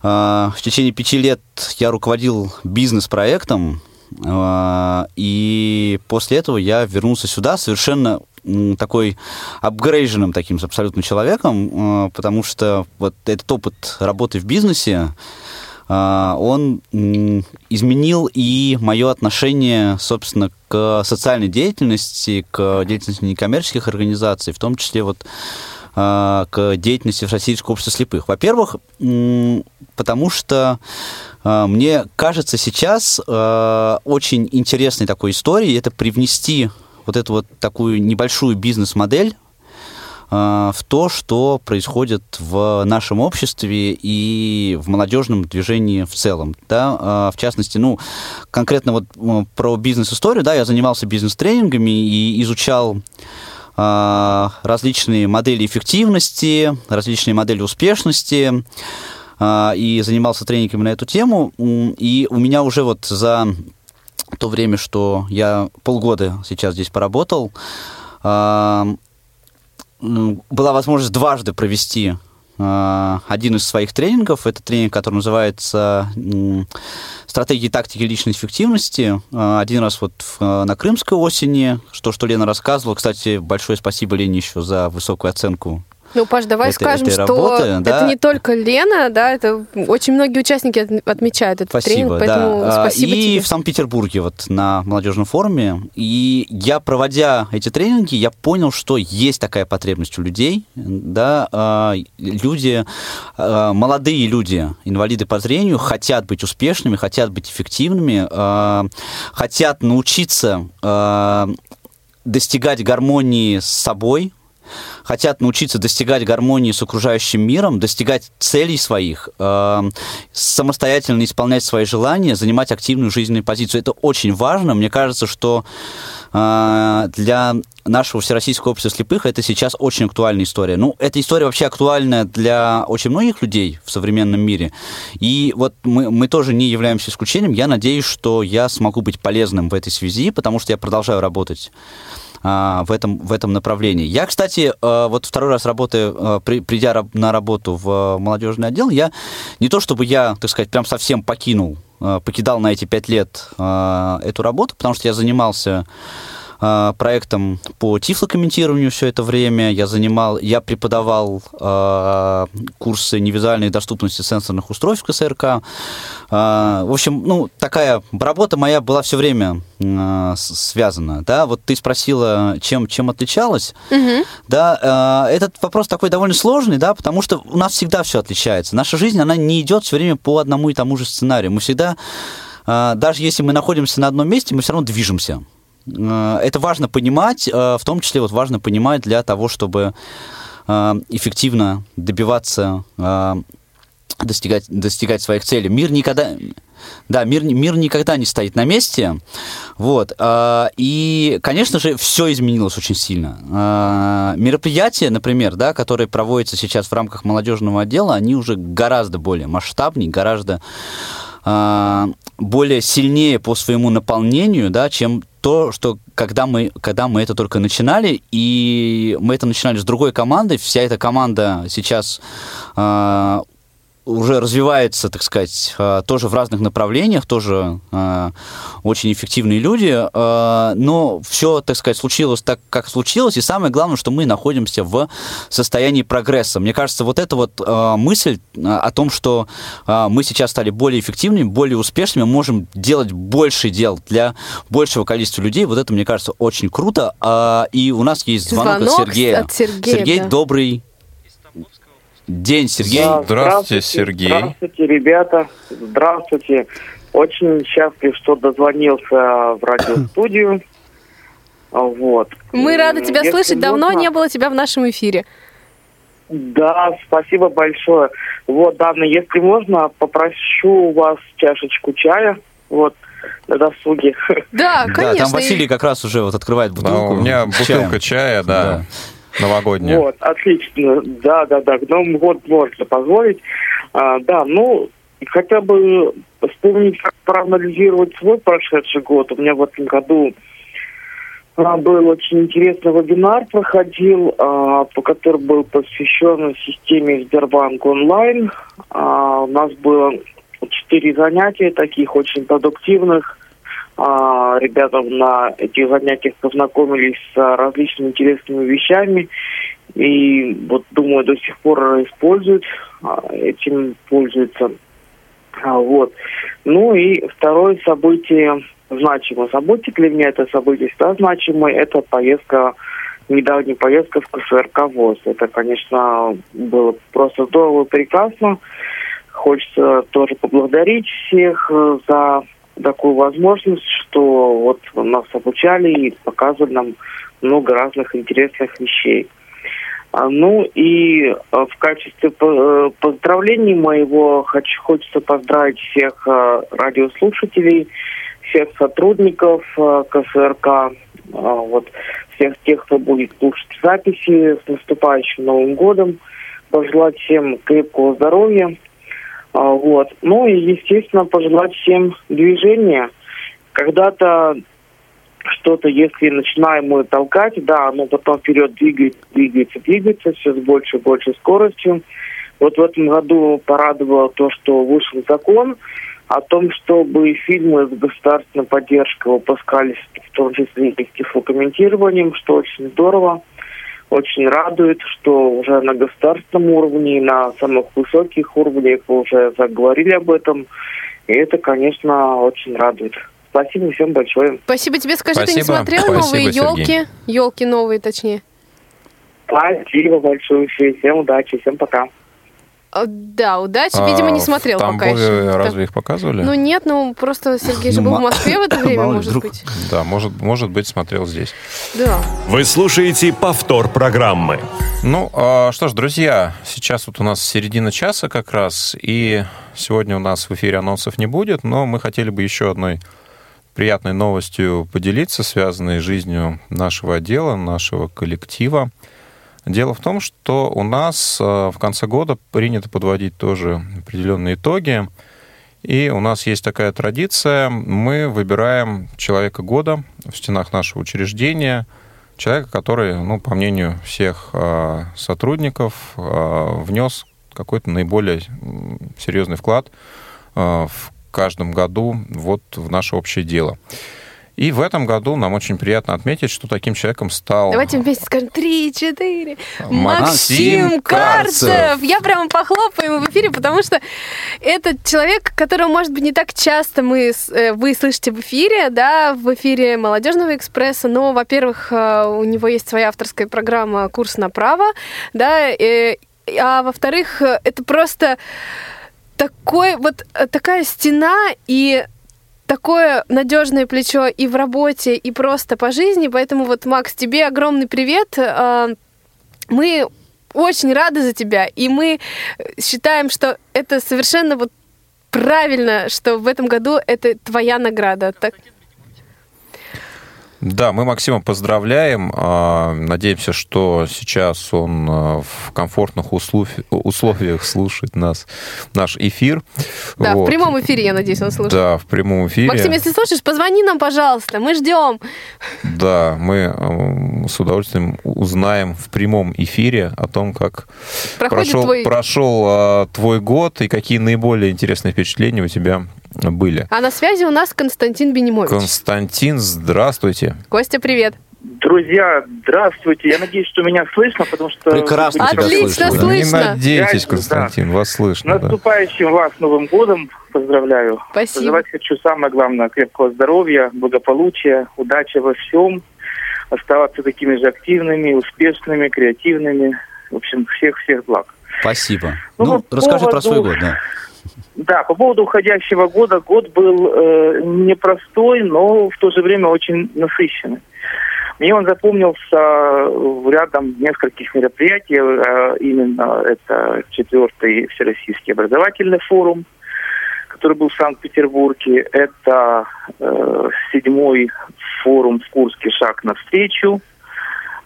э, в течение пяти лет я руководил бизнес-проектом, э, и после этого я вернулся сюда совершенно такой апгрейженным таким абсолютно человеком, потому что вот этот опыт работы в бизнесе, а, он изменил и мое отношение, собственно, к социальной деятельности, к деятельности некоммерческих организаций, в том числе вот а, к деятельности Российского общества слепых. Во-первых, потому что а, мне кажется сейчас очень интересной такой историей это привнести вот эту вот такую небольшую бизнес-модель в то, что происходит в нашем обществе и в молодежном движении в целом. Да? Э, в частности, ну, конкретно вот э, про бизнес-историю, да, я занимался бизнес-тренингами и изучал различные модели эффективности, различные модели успешности, и занимался тренингами на эту тему. И у меня уже вот за то время, что я полгода сейчас здесь поработал, была возможность дважды провести один из своих тренингов. Это тренинг, который называется «Стратегии тактики личной эффективности». Один раз вот на Крымской осени, что, что Лена рассказывала. Кстати, большое спасибо Лене еще за высокую оценку ну, Паш, давай этой, скажем, этой что работы, это да. не только Лена, да, это очень многие участники от- отмечают этот Спасибо, тренинг, поэтому да. Спасибо и тебе. в Санкт-Петербурге вот на молодежном форуме. И я, проводя эти тренинги, я понял, что есть такая потребность у людей, да, а, люди, а, молодые люди, инвалиды по зрению, хотят быть успешными, хотят быть эффективными, а, хотят научиться достигать гармонии с собой, хотят научиться достигать гармонии с окружающим миром, достигать целей своих, э, самостоятельно исполнять свои желания, занимать активную жизненную позицию. Это очень важно. Мне кажется, что э, для нашего Всероссийского общества слепых это сейчас очень актуальная история. Ну, эта история вообще актуальна для очень многих людей в современном мире. И вот мы, мы тоже не являемся исключением. Я надеюсь, что я смогу быть полезным в этой связи, потому что я продолжаю работать в этом, в этом направлении. Я, кстати, э, вот второй раз работаю, э, при- придя на работу в молодежный отдел, я не то чтобы я, так сказать, прям совсем покинул, э, покидал на эти пять лет э, эту работу, потому что я занимался э, проектом по тифлокомментированию все это время. Я занимал, я преподавал э, курсы невизуальной доступности сенсорных устройств КСРК. Э, в общем, ну, такая работа моя была все время э, связана. Да? Вот ты спросила, чем, чем отличалась. Мгм. Да, э, этот вопрос такой довольно сложный, да, потому что у нас всегда все отличается. Наша жизнь, она не идет все время по одному и тому же сценарию. Мы всегда, э, даже если мы находимся на одном месте, мы все равно движемся. Э, Это важно понимать, э, в том числе вот важно понимать для того, чтобы э, эффективно добиваться, достигать, достигать своих целей. Мир никогда... Да, мир, мир никогда не стоит на месте. Вот. И, конечно же, все изменилось очень сильно. Мероприятия, например, да, которые проводятся сейчас в рамках молодежного отдела, они уже гораздо более масштабнее, гораздо более сильнее по своему наполнению, да, чем то, что когда мы, когда мы это только начинали, и мы это начинали с другой командой, вся эта команда сейчас а, уже развивается, так сказать, а, тоже в разных направлениях, тоже а, очень эффективные люди, а, но все, так сказать, случилось так, как случилось, и самое главное, что мы находимся в состоянии прогресса. Мне кажется, вот эта вот мысль о том, что мы сейчас стали более эффективными, более успешными, можем делать больше дел для большего количества людей, вот это, мне кажется, очень круто. И у нас есть звонок, Звонок от Сергея. от Сергея, Сергей, да. добрый день, Сергей. Здравствуйте, Да, здравствуйте, Сергей. Здравствуйте, ребята. Здравствуйте. Очень счастлив, что дозвонился в радиостудию. Вот. Мы рады тебя Если слышать. Давно можно- не было тебя в нашем эфире. Да, спасибо большое. Вот, Дана, если можно, попрошу у вас чашечку чая. Вот, на досуге. Да, Да, конечно. там Василий как раз уже вот открывает Да, бутылку. у меня бутылка чая, да, новогодняя. Вот, отлично. Да, да, да. К году можно позволить. А, да, ну, хотя бы вспомнить, как проанализировать свой прошедший год. У меня в этом году а, был очень интересный вебинар, проходил, а, по который был посвящен системе Сбербанк онлайн. А, у нас было четыре занятия таких очень продуктивных. А, Ребята на этих занятиях познакомились с различными интересными вещами. И вот, думаю, до сих пор используют, а, этим пользуются. А, Вот. Ну и второе событие, значимое событие для меня, это событие всегда значимое, это поездка, недавняя поездка в КСРК ВОЗ. Это, конечно, было просто здорово и прекрасно. Хочется тоже поблагодарить всех э, за такую возможность, что вот нас обучали и показывали нам много разных интересных вещей. А, Ну и э, в качестве э, поздравлений моего хочу, хочется поздравить всех э, радиослушателей, всех сотрудников КСРК, вот всех тех, кто будет слушать записи с наступающим Новым годом, пожелать всем крепкого здоровья, а, вот. Ну и, естественно, пожелать всем движения когда-то что-то, если начинаем мы толкать, да, оно потом вперед двигается, двигается, двигается, все с большей и большей скоростью. Вот в этом году порадовало то, что вышел закон о том, чтобы фильмы с государственной поддержкой выпускались, в том числе и с тифлокомментированием, что очень здорово, очень радует, что уже на государственном уровне и на самых высоких уровнях вы уже заговорили об этом. И это, конечно, очень радует. Спасибо всем большое. Спасибо тебе. Скажи, Спасибо. ты не смотрел Спасибо, новые елки? Елки новые, точнее. Спасибо большое. Всем удачи. Всем пока. А, да, удачи, видимо, не а, смотрел в пока еще. разве их показывали? Ну нет, ну просто Сергей же был в Москве в это время, может быть. Да, может, может быть, смотрел здесь. Да. Вы слушаете повтор программы. Ну, а, что ж, друзья, сейчас вот у нас середина часа как раз, и сегодня у нас в эфире анонсов не будет, но мы хотели бы еще одной приятной новостью поделиться, связанной с жизнью нашего отдела, нашего коллектива. Дело в том, что у нас э, в конце года принято подводить тоже определенные итоги. И у нас есть такая традиция. Мы выбираем человека года в стенах нашего учреждения. Человека, который, ну, по мнению всех э, сотрудников, э, внес какой-то наиболее серьезный вклад в каждом году вот в наше общее дело. И в этом году нам очень приятно отметить, что таким человеком стал... Давайте вместе скажем три, четыре. Максим Карцев! Я прямо похлопаю в эфире, потому что это человек, которого, может быть, не так часто мы, э, вы слышите в эфире, да, в эфире Молодежного экспресса, но, во-первых, э, у него есть своя авторская программа «Курс на право», да, э, а во-вторых, это просто такой, вот такая стена и такое надежное плечо и в работе, и просто по жизни. Поэтому вот, Макс, тебе огромный привет. А, мы очень рады за тебя, и мы считаем, что это совершенно вот правильно, что в этом году это твоя награда. Так... Да, мы Максима поздравляем. А, надеемся, что сейчас он а, в комфортных условиях слушает нас, наш эфир. Да, вот. в прямом эфире, я надеюсь, он слушает. Да, в прямом эфире. Максим, если слушаешь, позвони нам, пожалуйста, мы ждем. Да, мы а, с удовольствием узнаем в прямом эфире о том, как Проходит прошел, твой... прошел твой год и какие наиболее интересные впечатления у тебя были. А на связи у нас Константин Бенимович. Константин, здравствуйте. Костя, привет. Друзья, здравствуйте. Я надеюсь, что меня слышно, потому что... Прекрасно тебя Отлично слышно. Не надейтесь, Константин, да. вас слышно. Наступающим да. вас Новым годом поздравляю. Спасибо. Пожелать хочу самое главное, крепкого здоровья, благополучия, удачи во всем, оставаться такими же активными, успешными, креативными. В общем, всех-всех благ. Спасибо. Ну, ну расскажи поводу... про свой год, да. Да, по поводу уходящего года, год был э, непростой, но в то же время очень насыщенный. Мне он запомнился рядом нескольких мероприятий, э, именно это четвертый Всероссийский образовательный форум, который был в Санкт-Петербурге, это э, седьмой форум в Курске «Шаг навстречу»,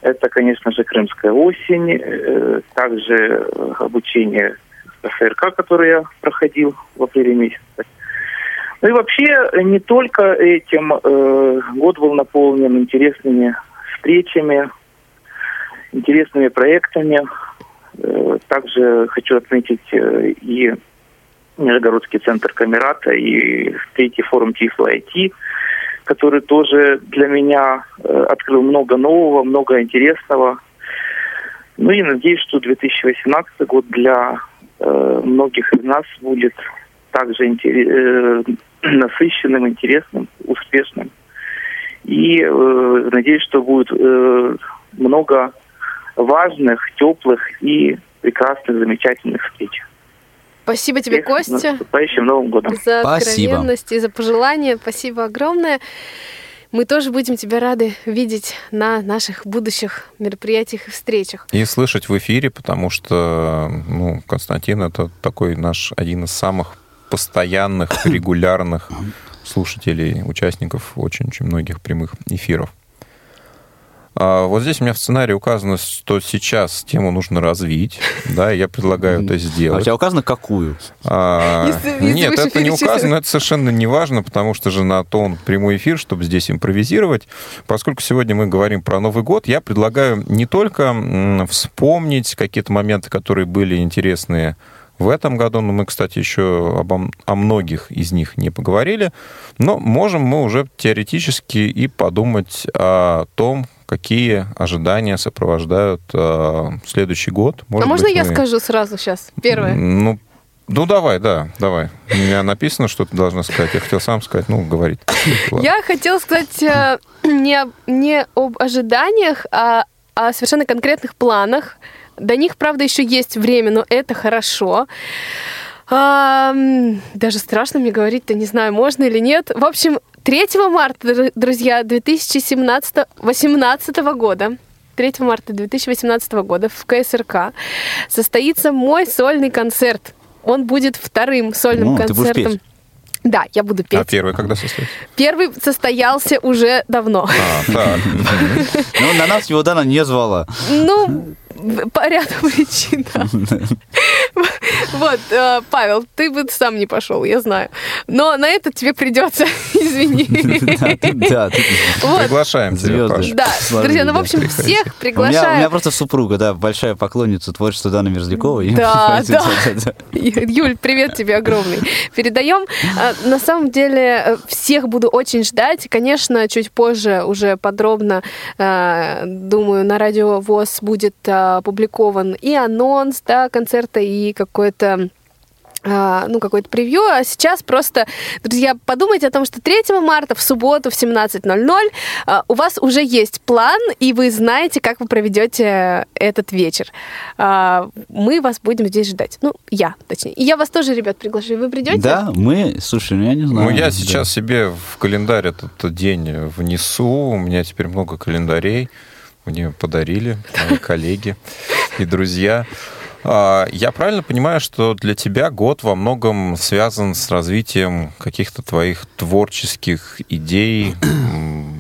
это, конечно же, Крымская осень, э, также обучение ФРК, который я проходил в апреле месяце. Ну и вообще не только этим э, год был наполнен интересными встречами, интересными проектами. Э, также хочу отметить э, и Нижегородский центр Камерата и третий форум Тифло IT, который тоже для меня э, открыл много нового, много интересного. Ну и надеюсь, что 2018 год для многих из нас будет также интерес, э, <clears throat> насыщенным, интересным, успешным. И э, надеюсь, что будет э, много важных, теплых и прекрасных, замечательных встреч. Спасибо тебе, Всех Костя. С наступающим Новым годом. За откровенность Спасибо. и за пожелания. Спасибо огромное. Мы тоже будем тебя рады видеть на наших будущих мероприятиях и встречах. И слышать в эфире, потому что ну, Константин это такой наш один из самых постоянных, <coughs> регулярных слушателей, участников очень-очень многих прямых эфиров. А, вот здесь у меня в сценарии указано, что сейчас тему нужно развить, да, и я предлагаю это сделать. А у тебя указано какую? А, нет, это не указано, это совершенно не важно, потому что же на то он прямой эфир, чтобы здесь импровизировать. Поскольку сегодня мы говорим про Новый год, я предлагаю не только вспомнить какие-то моменты, которые были интересные в этом году, но мы, кстати, еще обо, о многих из них не поговорили, но можем мы уже теоретически и подумать о том, какие ожидания сопровождают э, следующий год. Может а можно быть, я мы... скажу сразу сейчас? Первое. Ну, ну, давай, да, давай. У меня написано, что ты должна сказать. Я хотел сам сказать, ну, говорит. Я хотела сказать э, не, не об ожиданиях, а о совершенно конкретных планах. До них, правда, еще есть время, но это хорошо. А, даже страшно мне говорить-то, не знаю, можно или нет. В общем, 3 марта, друзья, 2017 18 года 3 марта 2018 года в КСРК состоится мой сольный концерт. Он будет вторым сольным ну, концертом. Да, я буду петь. А первый когда состоится? Первый состоялся уже давно. А, так. <laughs> Ну, на нас его Дана не звала. Ну, по ряду причин, да. <laughs> Вот, э, Павел, ты бы сам не пошел, я знаю. Но на это тебе придется, <laughs> извини. Да, Приглашаем тебя, Да, друзья, ну, в общем, всех приглашаем. У меня просто супруга, да, большая поклонница творчества Даны Мерзляковой. Да, <laughs> да. Юль, привет тебе огромный. Передаем. А, на самом деле, э, всех буду очень ждать. Конечно, чуть позже уже подробно, э, думаю, на радио ВОЗ будет опубликован и анонс да, концерта, и какой-то а, ну, какой-то превью, а сейчас просто, друзья, подумайте о том, что 3 марта в субботу в 17.00 а, у вас уже есть план, и вы знаете, как вы проведете этот вечер. А, мы вас будем здесь ждать. Ну, я, точнее. И я вас тоже, ребят, приглашаю. Вы придете? Да, мы, слушай, ну я не знаю. Ну, я сейчас да. себе в календарь этот день внесу, у меня теперь много календарей, мне подарили мои коллеги и друзья. А, я правильно понимаю, что для тебя год во многом связан с развитием каких-то твоих творческих идей?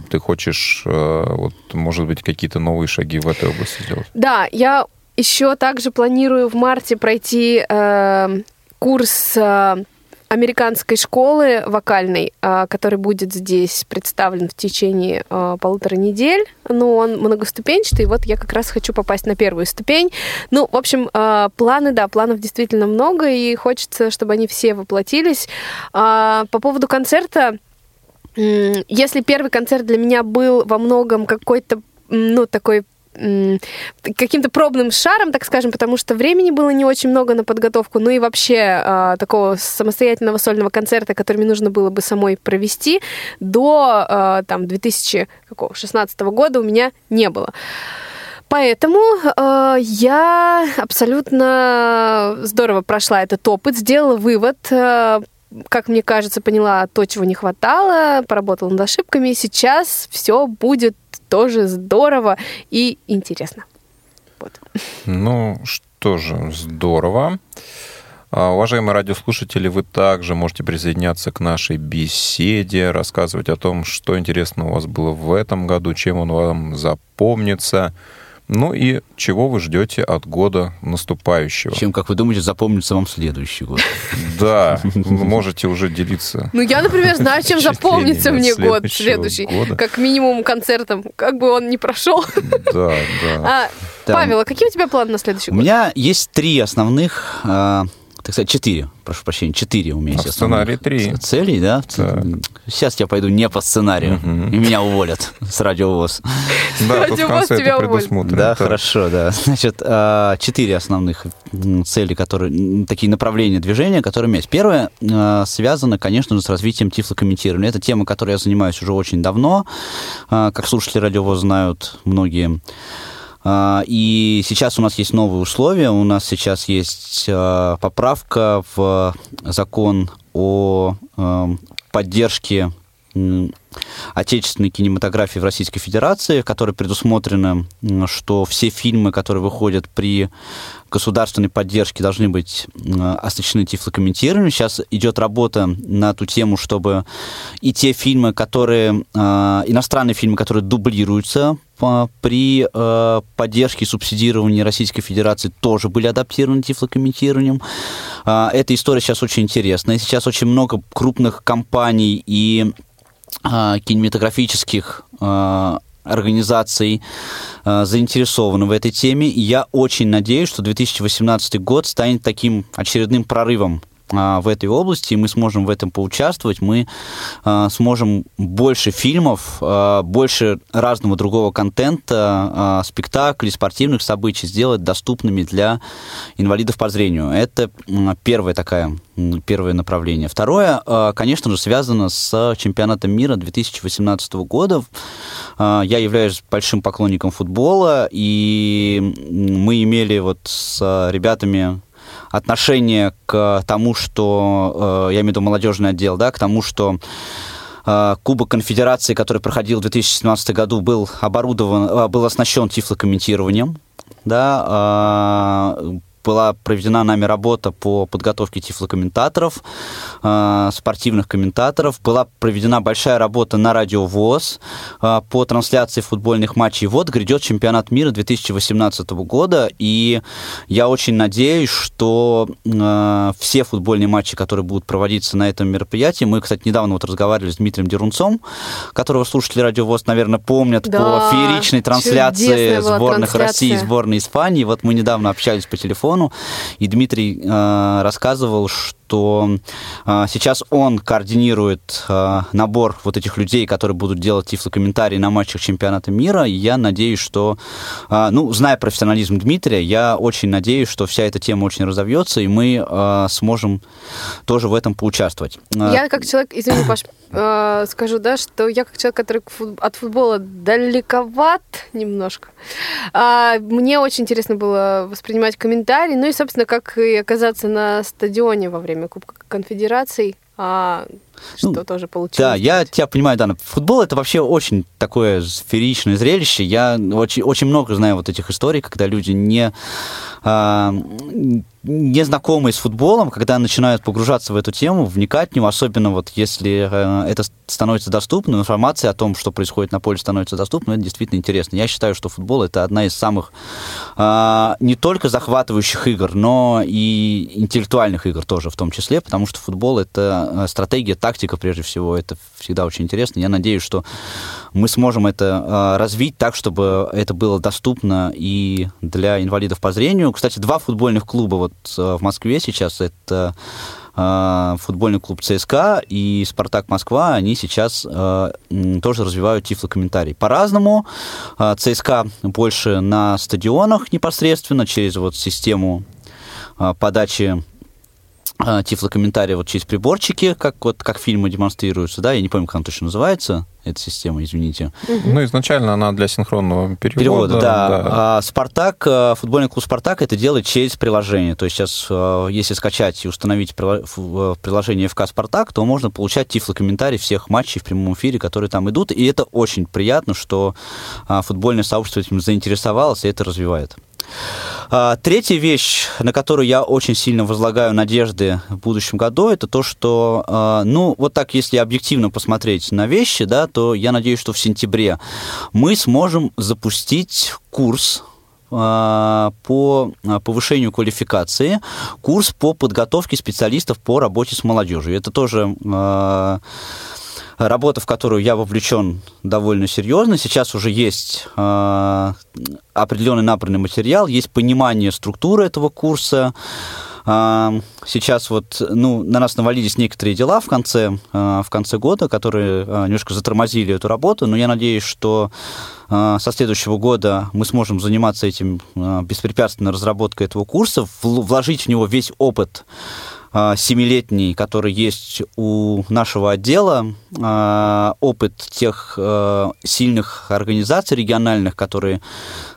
Ты хочешь, э, вот, может быть, какие-то новые шаги в этой области сделать? Да, я еще также планирую в марте пройти э, курс э, американской школы вокальной, а, который будет здесь представлен в течение а, полутора недель. Ну, он многоступенчатый, вот я как раз хочу попасть на первую ступень. Ну, в общем, а, планы, да, планов действительно много, и хочется, чтобы они все воплотились. По поводу концерта, если первый концерт для меня был во многом какой-то ну, такой каким-то пробным шаром, так скажем, потому что времени было не очень много на подготовку, ну и вообще э, такого самостоятельного сольного концерта, который мне нужно было бы самой провести, до э, там 2016 года у меня не было. Поэтому э, я абсолютно здорово прошла этот опыт, сделала вывод, э, как мне кажется, поняла то, чего не хватало, поработала над ошибками. Сейчас все будет тоже здорово и интересно. Вот. Ну, что же, здорово. А, уважаемые радиослушатели, вы также можете присоединяться к нашей беседе, рассказывать о том, что интересно у вас было в этом году, чем он вам запомнится. Ну и чего вы ждете от года наступающего? Чем, как вы думаете, запомнится вам следующий год? <laughs> Да, можете уже делиться. Ну, я, например, знаю, чем запомнится мне год следующий. Как минимум концертом, как бы он ни прошел. Да, да. А, Павел, а какие у тебя планы на следующий год? У меня есть три основных а, так сказать, четыре, прошу прощения, четыре у меня а сейчас. сценарий три. Целей, да? Так. Сейчас я пойду не по сценарию, угу. и меня уволят с радиовоз. Да, тут в конце это предусмотрено. Да, хорошо, да. Значит, а, четыре основных цели, которые, такие направления движения, которые у меня есть. Первое а, связано, конечно же, с развитием тифлокомментирования. Это тема, которой я занимаюсь уже очень давно. А, как слушатели радиовоз знают многие. А, и сейчас у нас есть новые условия. У нас сейчас есть а, поправка в закон о а, поддержке отечественной кинематографии в Российской Федерации, в которой предусмотрено, что все фильмы, которые выходят при государственной поддержке, должны быть оснащены тифлокомментированием. Сейчас идет работа на ту тему, чтобы и те фильмы, которые, иностранные фильмы, которые дублируются при э, поддержке и субсидировании Российской Федерации тоже были адаптированы тифлокомментированием. Э, эта история сейчас очень интересная. Сейчас очень много крупных компаний и э, кинематографических э, организаций заинтересованы в этой теме. Я очень надеюсь, что 2018 год станет таким очередным прорывом а, в этой области, и мы сможем в этом поучаствовать, мы а, сможем больше фильмов, а, больше разного другого контента, спектаклей, спортивных событий сделать доступными для инвалидов по зрению. Это первое такое, первое направление. Второе, конечно же, связано с чемпионатом мира 2018 года. Я являюсь большим поклонником футбола, и мы имели вот с ребятами отношение к тому, что, э, я имею в виду молодежный отдел, да, к тому, что э, Кубок Конфедерации, который проходил в 2017 году, был оборудован, э, был оснащен тифлокомментированием, да, была проведена нами работа по подготовке тифлокомментаторов, э, спортивных комментаторов. Была проведена большая работа на радио ВОЗ э, по трансляции футбольных матчей. Вот грядет чемпионат мира 2018 года, и я очень надеюсь, что э, все футбольные матчи, которые будут проводиться на этом мероприятии, мы, кстати, недавно вот разговаривали с Дмитрием Дерунцом, которого слушатели радио ВОЗ, наверное, помнят да, по фееричной трансляции сборных трансляция. России и сборной Испании. Вот мы недавно общались по телефону телефону, и Дмитрий э, рассказывал, что э, сейчас он координирует э, набор вот этих людей, которые будут делать тифлокомментарии на матчах чемпионата мира. И я надеюсь, что, э, ну, зная профессионализм Дмитрия, я очень надеюсь, что вся эта тема очень разовьется, и мы э, сможем тоже в этом поучаствовать. Я как человек, извини, Паш, э, скажу, да, что я как человек, который от футбола далековат немножко, э, мне очень интересно было воспринимать комментарии, ну и, собственно, как и оказаться на стадионе во время Кубка Конфедераций, а что ну, тоже получилось. Да, я тебя понимаю, Дана. Футбол это вообще очень такое сферичное зрелище. Я очень, очень много знаю вот этих историй, когда люди не, а, не знакомые с футболом, когда начинают погружаться в эту тему, вникать в него, особенно вот если а, это становится доступно, информация о том, что происходит на поле, становится доступной, это действительно интересно. Я считаю, что футбол это одна из самых а, не только захватывающих игр, но и интеллектуальных игр тоже в том числе, потому что футбол это а, стратегия так тактика, прежде всего, это всегда очень интересно. Я надеюсь, что мы сможем это э, развить так, чтобы это было доступно и для инвалидов по зрению. Кстати, два футбольных клуба вот э, в Москве сейчас это э, футбольный клуб ЦСКА и Спартак Москва, они сейчас э, тоже развивают тифлокомментарий. По-разному. ЦСКА больше на стадионах непосредственно через вот систему подачи а, тифлокомментарии вот через приборчики, как вот как фильмы демонстрируются, да, я не помню, как она точно называется, эта система, извините. Ну, изначально она для синхронного перевода. Перевода, да. да. А Спартак, э, футбольный клуб Спартак это делает через приложение. То есть сейчас, э, если скачать и установить э, приложение ФК Спартак, то можно получать тифлокомментарий всех матчей в прямом эфире, которые там идут. И это очень приятно, что футбольное сообщество этим заинтересовалось, и это развивает. А, третья вещь, на которую я очень сильно возлагаю надежды в будущем году, это то, что, а, ну, вот так, если объективно посмотреть на вещи, да, то я надеюсь, что в сентябре мы сможем запустить курс а, по повышению квалификации, курс по подготовке специалистов по работе с молодежью. Это тоже работа, в которую я вовлечен довольно серьезно. Сейчас уже есть э, определенный набранный материал, есть понимание структуры этого курса. Э, сейчас вот, ну, на нас навалились некоторые дела в конце, э, в конце года, которые э, немножко затормозили эту работу, но я надеюсь, что со следующего года мы сможем заниматься этим беспрепятственной разработкой этого курса, вложить в него весь опыт семилетний, который есть у нашего отдела, а, опыт тех а, сильных организаций региональных, которые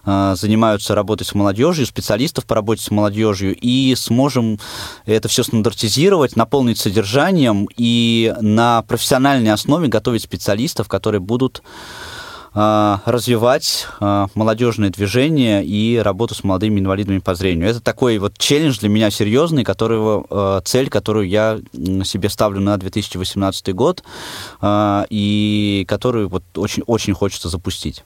занимаются работой с молодежью, специалистов по работе с молодежью, и сможем это все стандартизировать, наполнить содержанием и на профессиональной основе готовить специалистов, которые будут а, развивать а, молодежное движение и работу с молодыми инвалидами по зрению. Это такой вот челлендж для меня серьезный, которого, а, цель, которую я себе ставлю на 2018 год и которую вот очень, очень хочется запустить.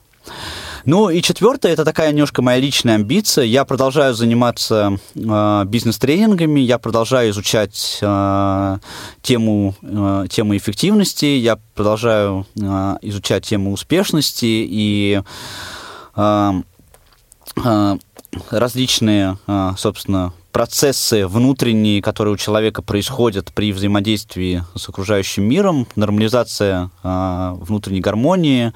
Ну и четвертое, это такая немножко моя личная амбиция. Я продолжаю заниматься э, бизнес-тренингами, я продолжаю изучать э, тему, э, тему эффективности, я продолжаю э, изучать тему успешности и э, э, различные, собственно, процессы внутренние, которые у человека происходят при взаимодействии с окружающим миром, нормализация э, внутренней гармонии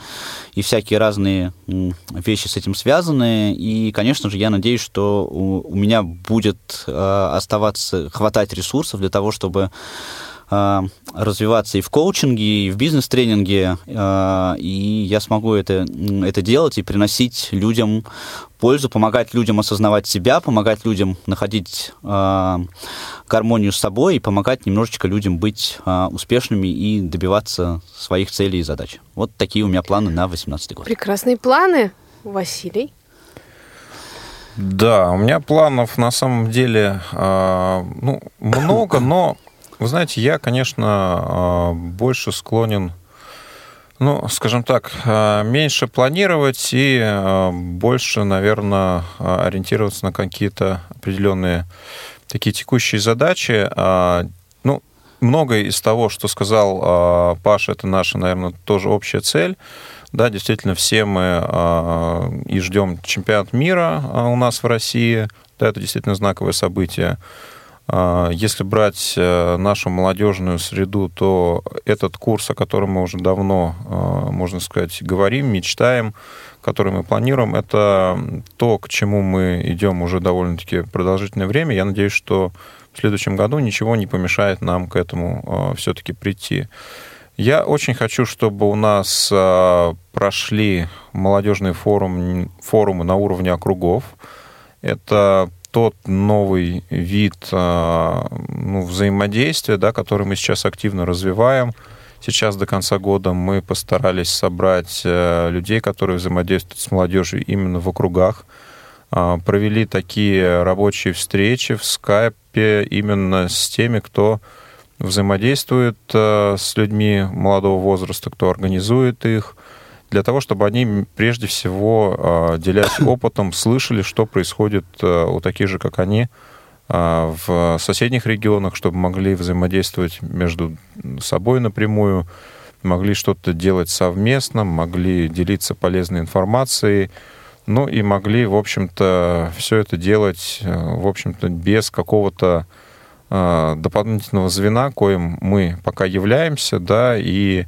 и всякие разные э, вещи с этим связаны. И, конечно же, я надеюсь, что у, у меня будет э, оставаться, хватать ресурсов для того, чтобы развиваться и в коучинге, и в бизнес-тренинге, и я смогу это, это делать и приносить людям пользу, помогать людям осознавать себя, помогать людям находить э, гармонию с собой и помогать немножечко людям быть успешными и добиваться своих целей и задач. Вот такие у меня планы на 2018 год. Прекрасные планы, Василий. Да, у меня планов на самом деле э, ну, много, но, вы знаете, я, конечно, э, больше склонен ну, скажем так, э, меньше планировать и э, больше, наверное, ориентироваться на какие-то определенные такие текущие задачи. А, ну, многое из того, что сказал Паша, это наша, наверное, тоже общая цель. Да, действительно, все мы и ждем чемпионат мира у нас в России. Да, это действительно знаковое событие. А, если брать э, нашу молодежную среду, то этот курс, о котором мы уже давно, а, можно сказать, говорим, мечтаем, который мы планируем, это то, к чему мы идем уже довольно-таки продолжительное время. Я надеюсь, что в следующем году ничего не помешает нам к этому а, все-таки прийти. Я очень хочу, чтобы у нас прошли молодежные форум, форумы на уровне округов. Это тот новый вид а, ну, взаимодействия, да, который мы сейчас активно развиваем. Сейчас до конца года мы постарались собрать э, людей, которые взаимодействуют с молодежью именно в округах. А, провели такие рабочие встречи в скайпе именно с теми, кто взаимодействует э, с людьми молодого возраста, кто организует их, для того, чтобы они прежде всего, а, делясь <coughs> опытом, слышали, что происходит а, у таких же, как они, а, в соседних регионах, чтобы могли взаимодействовать между собой напрямую, могли что-то делать совместно, могли делиться полезной информацией, ну и могли, в общем-то, все это делать, в общем-то, без какого-то дополнительного звена, коим мы пока являемся, да, и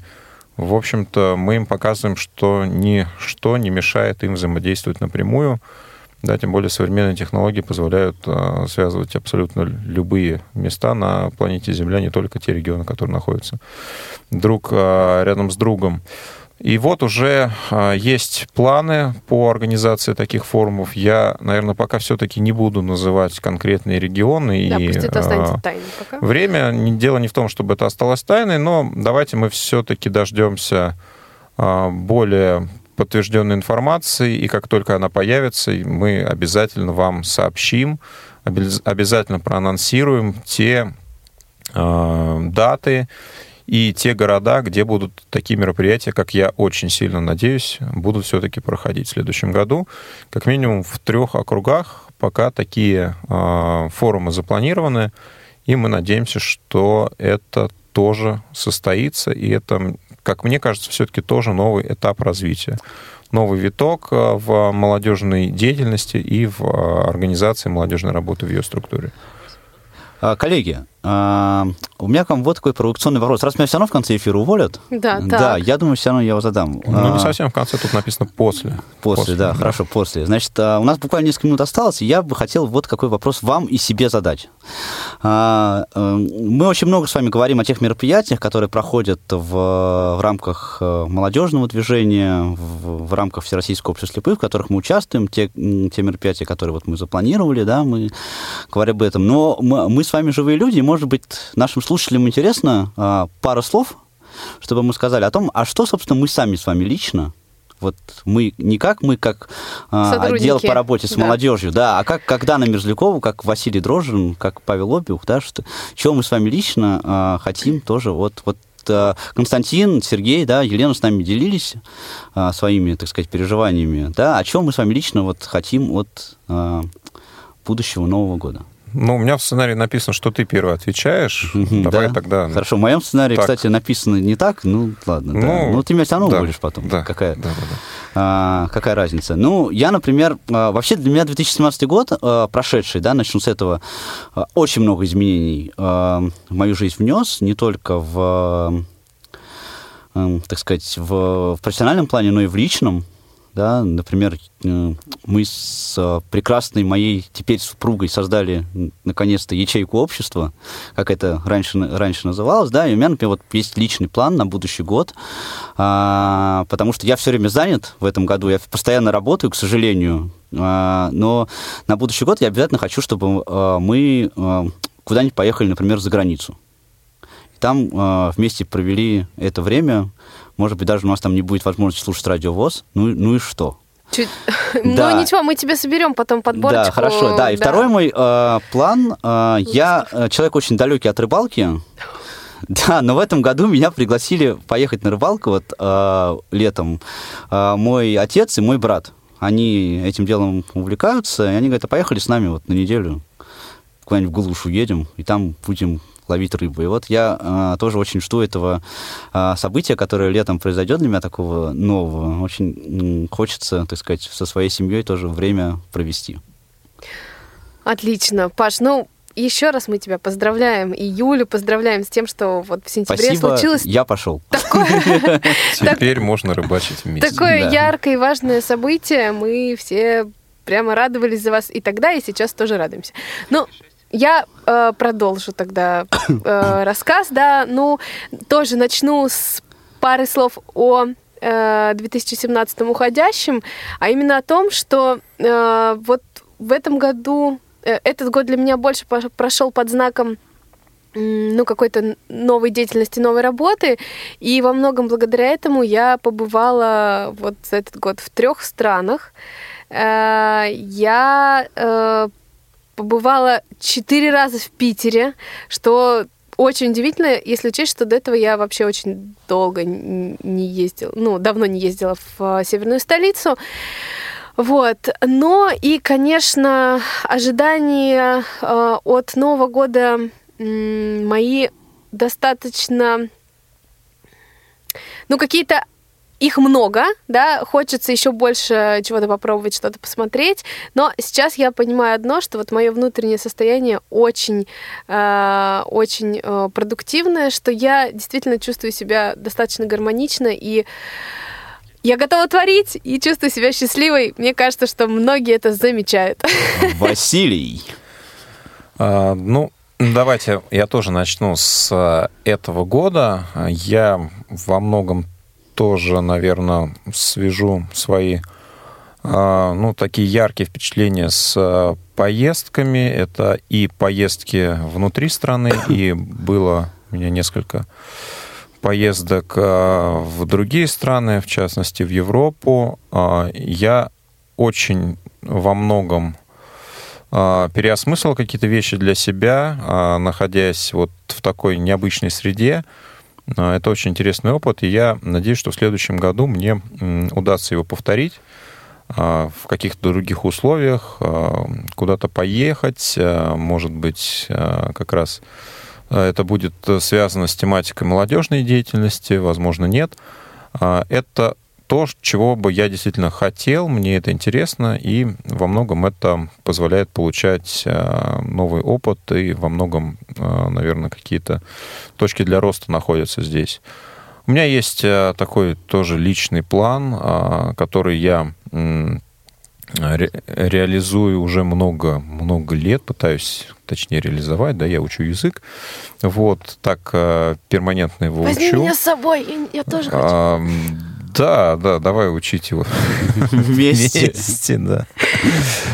в общем-то, мы им показываем, что ничто не мешает им взаимодействовать напрямую. Да, тем более современные технологии позволяют э, связывать абсолютно любые места на планете Земля, не только те регионы, которые находятся друг э, рядом с другом. И вот уже а, есть планы по организации таких форумов. Я, наверное, пока все-таки не буду называть конкретные регионы. Да, и, пусть это останется тайной пока. Время, дело не в том, чтобы это осталось тайной, но давайте мы все-таки дождемся а, более подтвержденной информации, и как только она появится, мы обязательно вам сообщим, обязательно проанонсируем те а, даты и те города, где будут такие мероприятия, как я очень сильно надеюсь, будут все-таки проходить в следующем году. Как минимум в трех округах пока такие э, форумы запланированы, и мы надеемся, что это тоже состоится, и это, как мне кажется, все-таки тоже новый этап развития новый виток а, в молодежной деятельности и в а, организации молодежной работы в ее структуре. Коллеги, а, у меня к вам вот такой провокационный вопрос. Раз меня все равно в конце эфира уволят, да, да так. я думаю, все равно я его задам. Ну, не совсем в конце, тут написано после. После, после да, да, хорошо, после. Значит, а, у нас буквально несколько минут осталось, и я бы хотел вот какой вопрос вам и себе задать. А, э, мы очень много с вами говорим о тех мероприятиях, которые проходят в, в рамках э, молодежного движения, в, в рамках Всероссийского общества слепых, в которых мы участвуем, те, те мероприятия, которые вот мы запланировали, да, мы говорим об этом. Но мы, мы с вами живые люди, и, может быть, нашим слушателям интересно а, пара слов, чтобы мы сказали о том, а что, собственно, мы сами с вами лично вот мы не как мы как а, отдел по работе с да. молодежью, да, а как, как Дана Мерзлякова, как Василий Дрожжин, как Павел Обиух, да, что, чего мы с вами лично а, хотим тоже вот, вот Константин, Сергей, да, Елена с нами делились своими, так сказать, переживаниями, да, о чем мы с вами лично вот хотим от будущего Нового года. Ну, у меня в сценарии написано, что ты первый отвечаешь. Давай да. тогда. Хорошо, в моем сценарии, так. кстати, написано не так. Ну, ладно. Ну, да. ну ты меня все равно да, уволишь потом. Да, какая, да, да, да. А, какая разница? Ну, я, например, а, вообще для меня 2017 год а, прошедший, да, начну с этого, а, очень много изменений в мою жизнь внес, не только в, так сказать, в профессиональном плане, но и в личном да, например, э, мы с э, прекрасной моей теперь супругой создали наконец-то ячейку общества, как это раньше, раньше называлось, да, и у меня, например, вот есть личный план на будущий год, а, потому что я все время занят в этом году, я постоянно работаю, к сожалению, а, но на будущий год я обязательно хочу, чтобы а, мы а, куда-нибудь поехали, например, за границу. И там а, вместе провели это время, может быть, даже у нас там не будет возможности слушать радиовоз. Ну, ну и что? Чуть... <laughs> Да. Ну ничего, мы тебе соберем потом подборочку. Да, хорошо, да. И да. второй мой э, план. Э, я э, человек очень далекий от рыбалки. <laughs> Да, но в этом году меня пригласили поехать на рыбалку вот э, летом. Э, мой отец и мой брат. Они этим делом увлекаются, и они говорят, а поехали с нами вот на неделю куда-нибудь в глушь уедем, и там будем ловить рыбу. И вот я э, тоже очень жду этого э, события, которое летом произойдет для меня такого нового. Очень э, хочется, так сказать, со своей семьей тоже время провести. Отлично. Паш, ну, еще раз мы тебя поздравляем, и Юлю поздравляем с тем, что вот в сентябре Спасибо, случилось... я пошел. <laughs> Теперь можно рыбачить вместе. Такое яркое и важное событие. Мы все прямо радовались за вас и тогда, и сейчас тоже радуемся. Ну, я э, продолжу тогда э, <coughs> рассказ, да. Ну, тоже начну с пары слов о 2017 э, уходящем, а именно о том, что э, вот в этом году, э, этот год для меня больше прошел под знаком ну, какой-то новой деятельности, новой работы. И во многом благодаря этому я побывала вот за этот год в трех странах. Э, я побывала четыре раза в Питере, что очень удивительно, если учесть, что до этого я вообще очень долго не ездила, ну, давно не ездила в северную столицу. Вот. Но и, конечно, ожидания э, от Нового года э, мои достаточно, ну, какие-то их много, да, хочется еще больше чего-то попробовать, что-то посмотреть, но сейчас я понимаю одно, что вот мое внутреннее состояние очень, э, очень э, продуктивное, что я действительно чувствую себя достаточно гармонично и я готова творить и чувствую себя счастливой. Мне кажется, что многие это замечают. <laughs> Василий. А, ну, давайте я тоже начну с э, этого года. Я во многом тоже, наверное, свяжу свои а, ну, такие яркие впечатления с а, поездками. Это и поездки внутри страны, и было у меня несколько поездок а, в другие страны, в частности, в Европу. Я очень во многом переосмыслил какие-то вещи для себя, находясь вот в такой необычной среде. А, это очень интересный опыт, и я надеюсь, что в следующем году мне удастся его повторить а, в каких-то других условиях, а, куда-то поехать, может быть, как раз это будет связано с тематикой молодежной деятельности, возможно, нет. Это то, чего бы я действительно хотел, мне это интересно, и во многом это позволяет получать э, новый опыт, и во многом, э, наверное, какие-то точки для роста находятся здесь. У меня есть э, такой тоже личный план, который я ре реализую уже много, много лет, пытаюсь, точнее, реализовать, да, я учу язык, вот, так перманентно его Возьми учу. меня с собой, я тоже хочу. Да, да, давай учить его вместе. вместе да.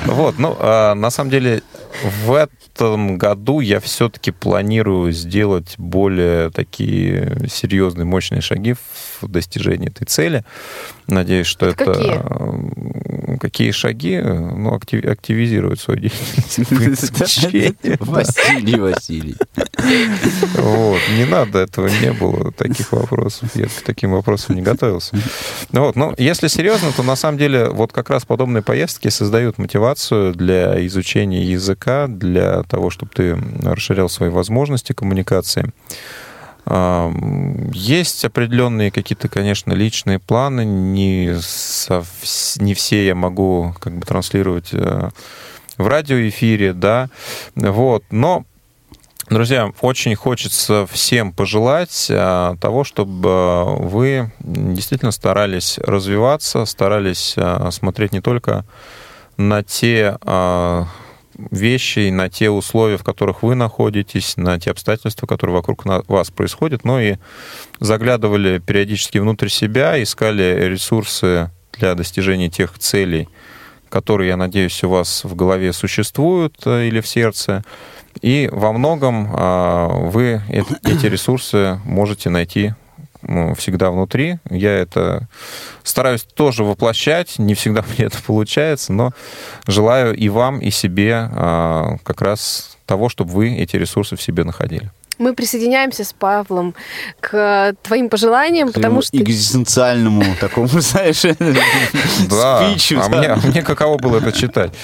Вот, ну, а, на самом деле, в этом году я все-таки планирую сделать более такие серьезные, мощные шаги в достижении этой цели. Надеюсь, что это... это... Какие? Какие шаги? Ну, активизировать свою деятельность. <laughs> Василий Василий. Вот. Не надо, этого не было, таких вопросов. Я к таким вопросам не готовился. Вот. Но если серьезно, то на самом деле вот как раз подобные поездки создают мотивацию для изучения языка, для того, чтобы ты расширял свои возможности коммуникации. Есть определенные какие-то, конечно, личные планы. Не, сов... не все я могу как бы транслировать э, в радиоэфире, да. Вот. Но Друзья, очень хочется всем пожелать э, того, чтобы вы действительно старались развиваться, старались э, смотреть не только на те вещи, на те условия, в которых вы находитесь, на те обстоятельства, которые вокруг вас происходят, но и заглядывали периодически внутрь себя, искали ресурсы для достижения тех целей, которые, я надеюсь, у вас в голове существуют э, или в сердце. И во многом а, вы эти ресурсы можете найти ну, всегда внутри. Я это стараюсь тоже воплощать, не всегда <laughs> мне это получается, но желаю и вам, и себе а, как раз того, чтобы вы эти ресурсы в себе находили. Мы присоединяемся с Павлом к твоим пожеланиям, к потому что... экзистенциальному <laughs> такому, знаешь, <laughs> спичу. А мне, а мне каково было это читать? <laughs>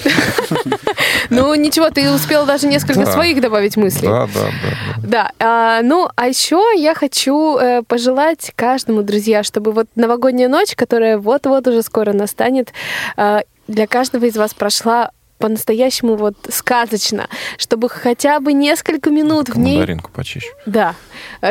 Ну, ничего, ты успел даже несколько своих добавить мыслей. Да, да, да. Да, а, ну, а еще я хочу э, пожелать каждому, друзья, чтобы вот новогодняя ночь, которая вот-вот уже скоро настанет, э, для каждого из вас прошла по-настоящему вот сказочно, чтобы хотя бы несколько минут в ней... Мандаринку почище. Да,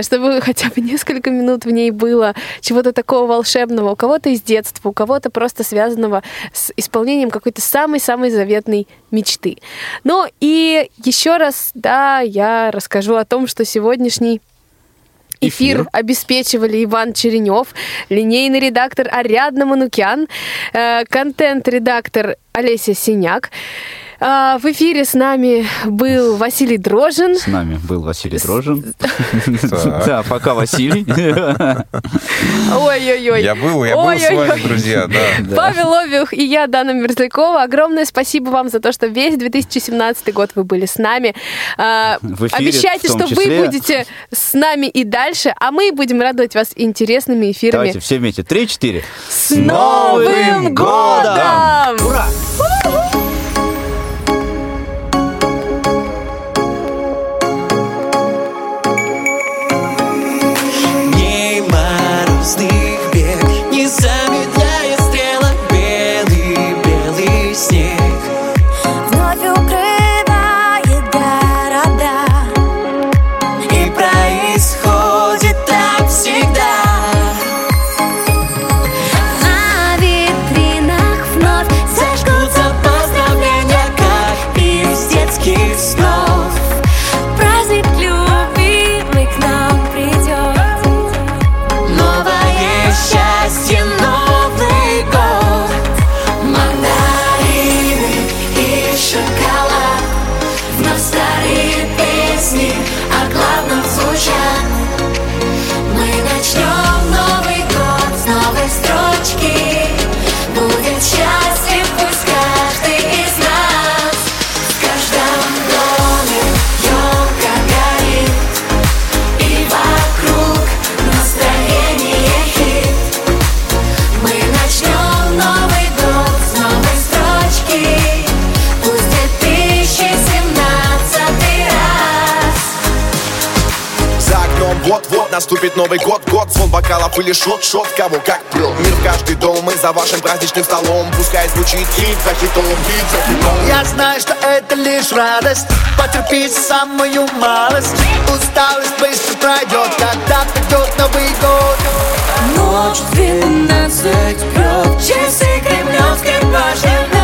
чтобы <laughs> хотя бы несколько минут в ней было чего-то такого волшебного, у кого-то из детства, у кого-то просто связанного с исполнением какой-то самой-самой заветной мечты. Ну и еще раз, да, я расскажу о том, что сегодняшний Эфир, Эфир обеспечивали Иван Черенев, линейный редактор Ариадна Манукян, э, контент-редактор Олеся Синяк. А, в эфире с нами был Василий Дрожин. С нами был Василий Дрожин. Да, пока Василий. Ой-ой-ой. Я был, я был с вами, друзья, да. Павел Овюх и я, Дана Мерзлякова. Огромное спасибо вам за то, что весь 2017 год вы были с нами. А, обещайте, что вы будете с нами и дальше, а мы будем радовать вас интересными эфирами. Давайте все вместе. Три-четыре. С Новым годом! Ура! Наступит Новый год, год, звон бокалов или шот, шот, кого как прет. Мир в каждый дом, мы за вашим праздничным столом. Пускай звучит хит за хитом, хит за хитом. Я знаю, что это лишь радость. Потерпи самую малость. Усталость быстро пройдет, когда придет Новый год. Ночь двенадцать прет, часы кремлевской башни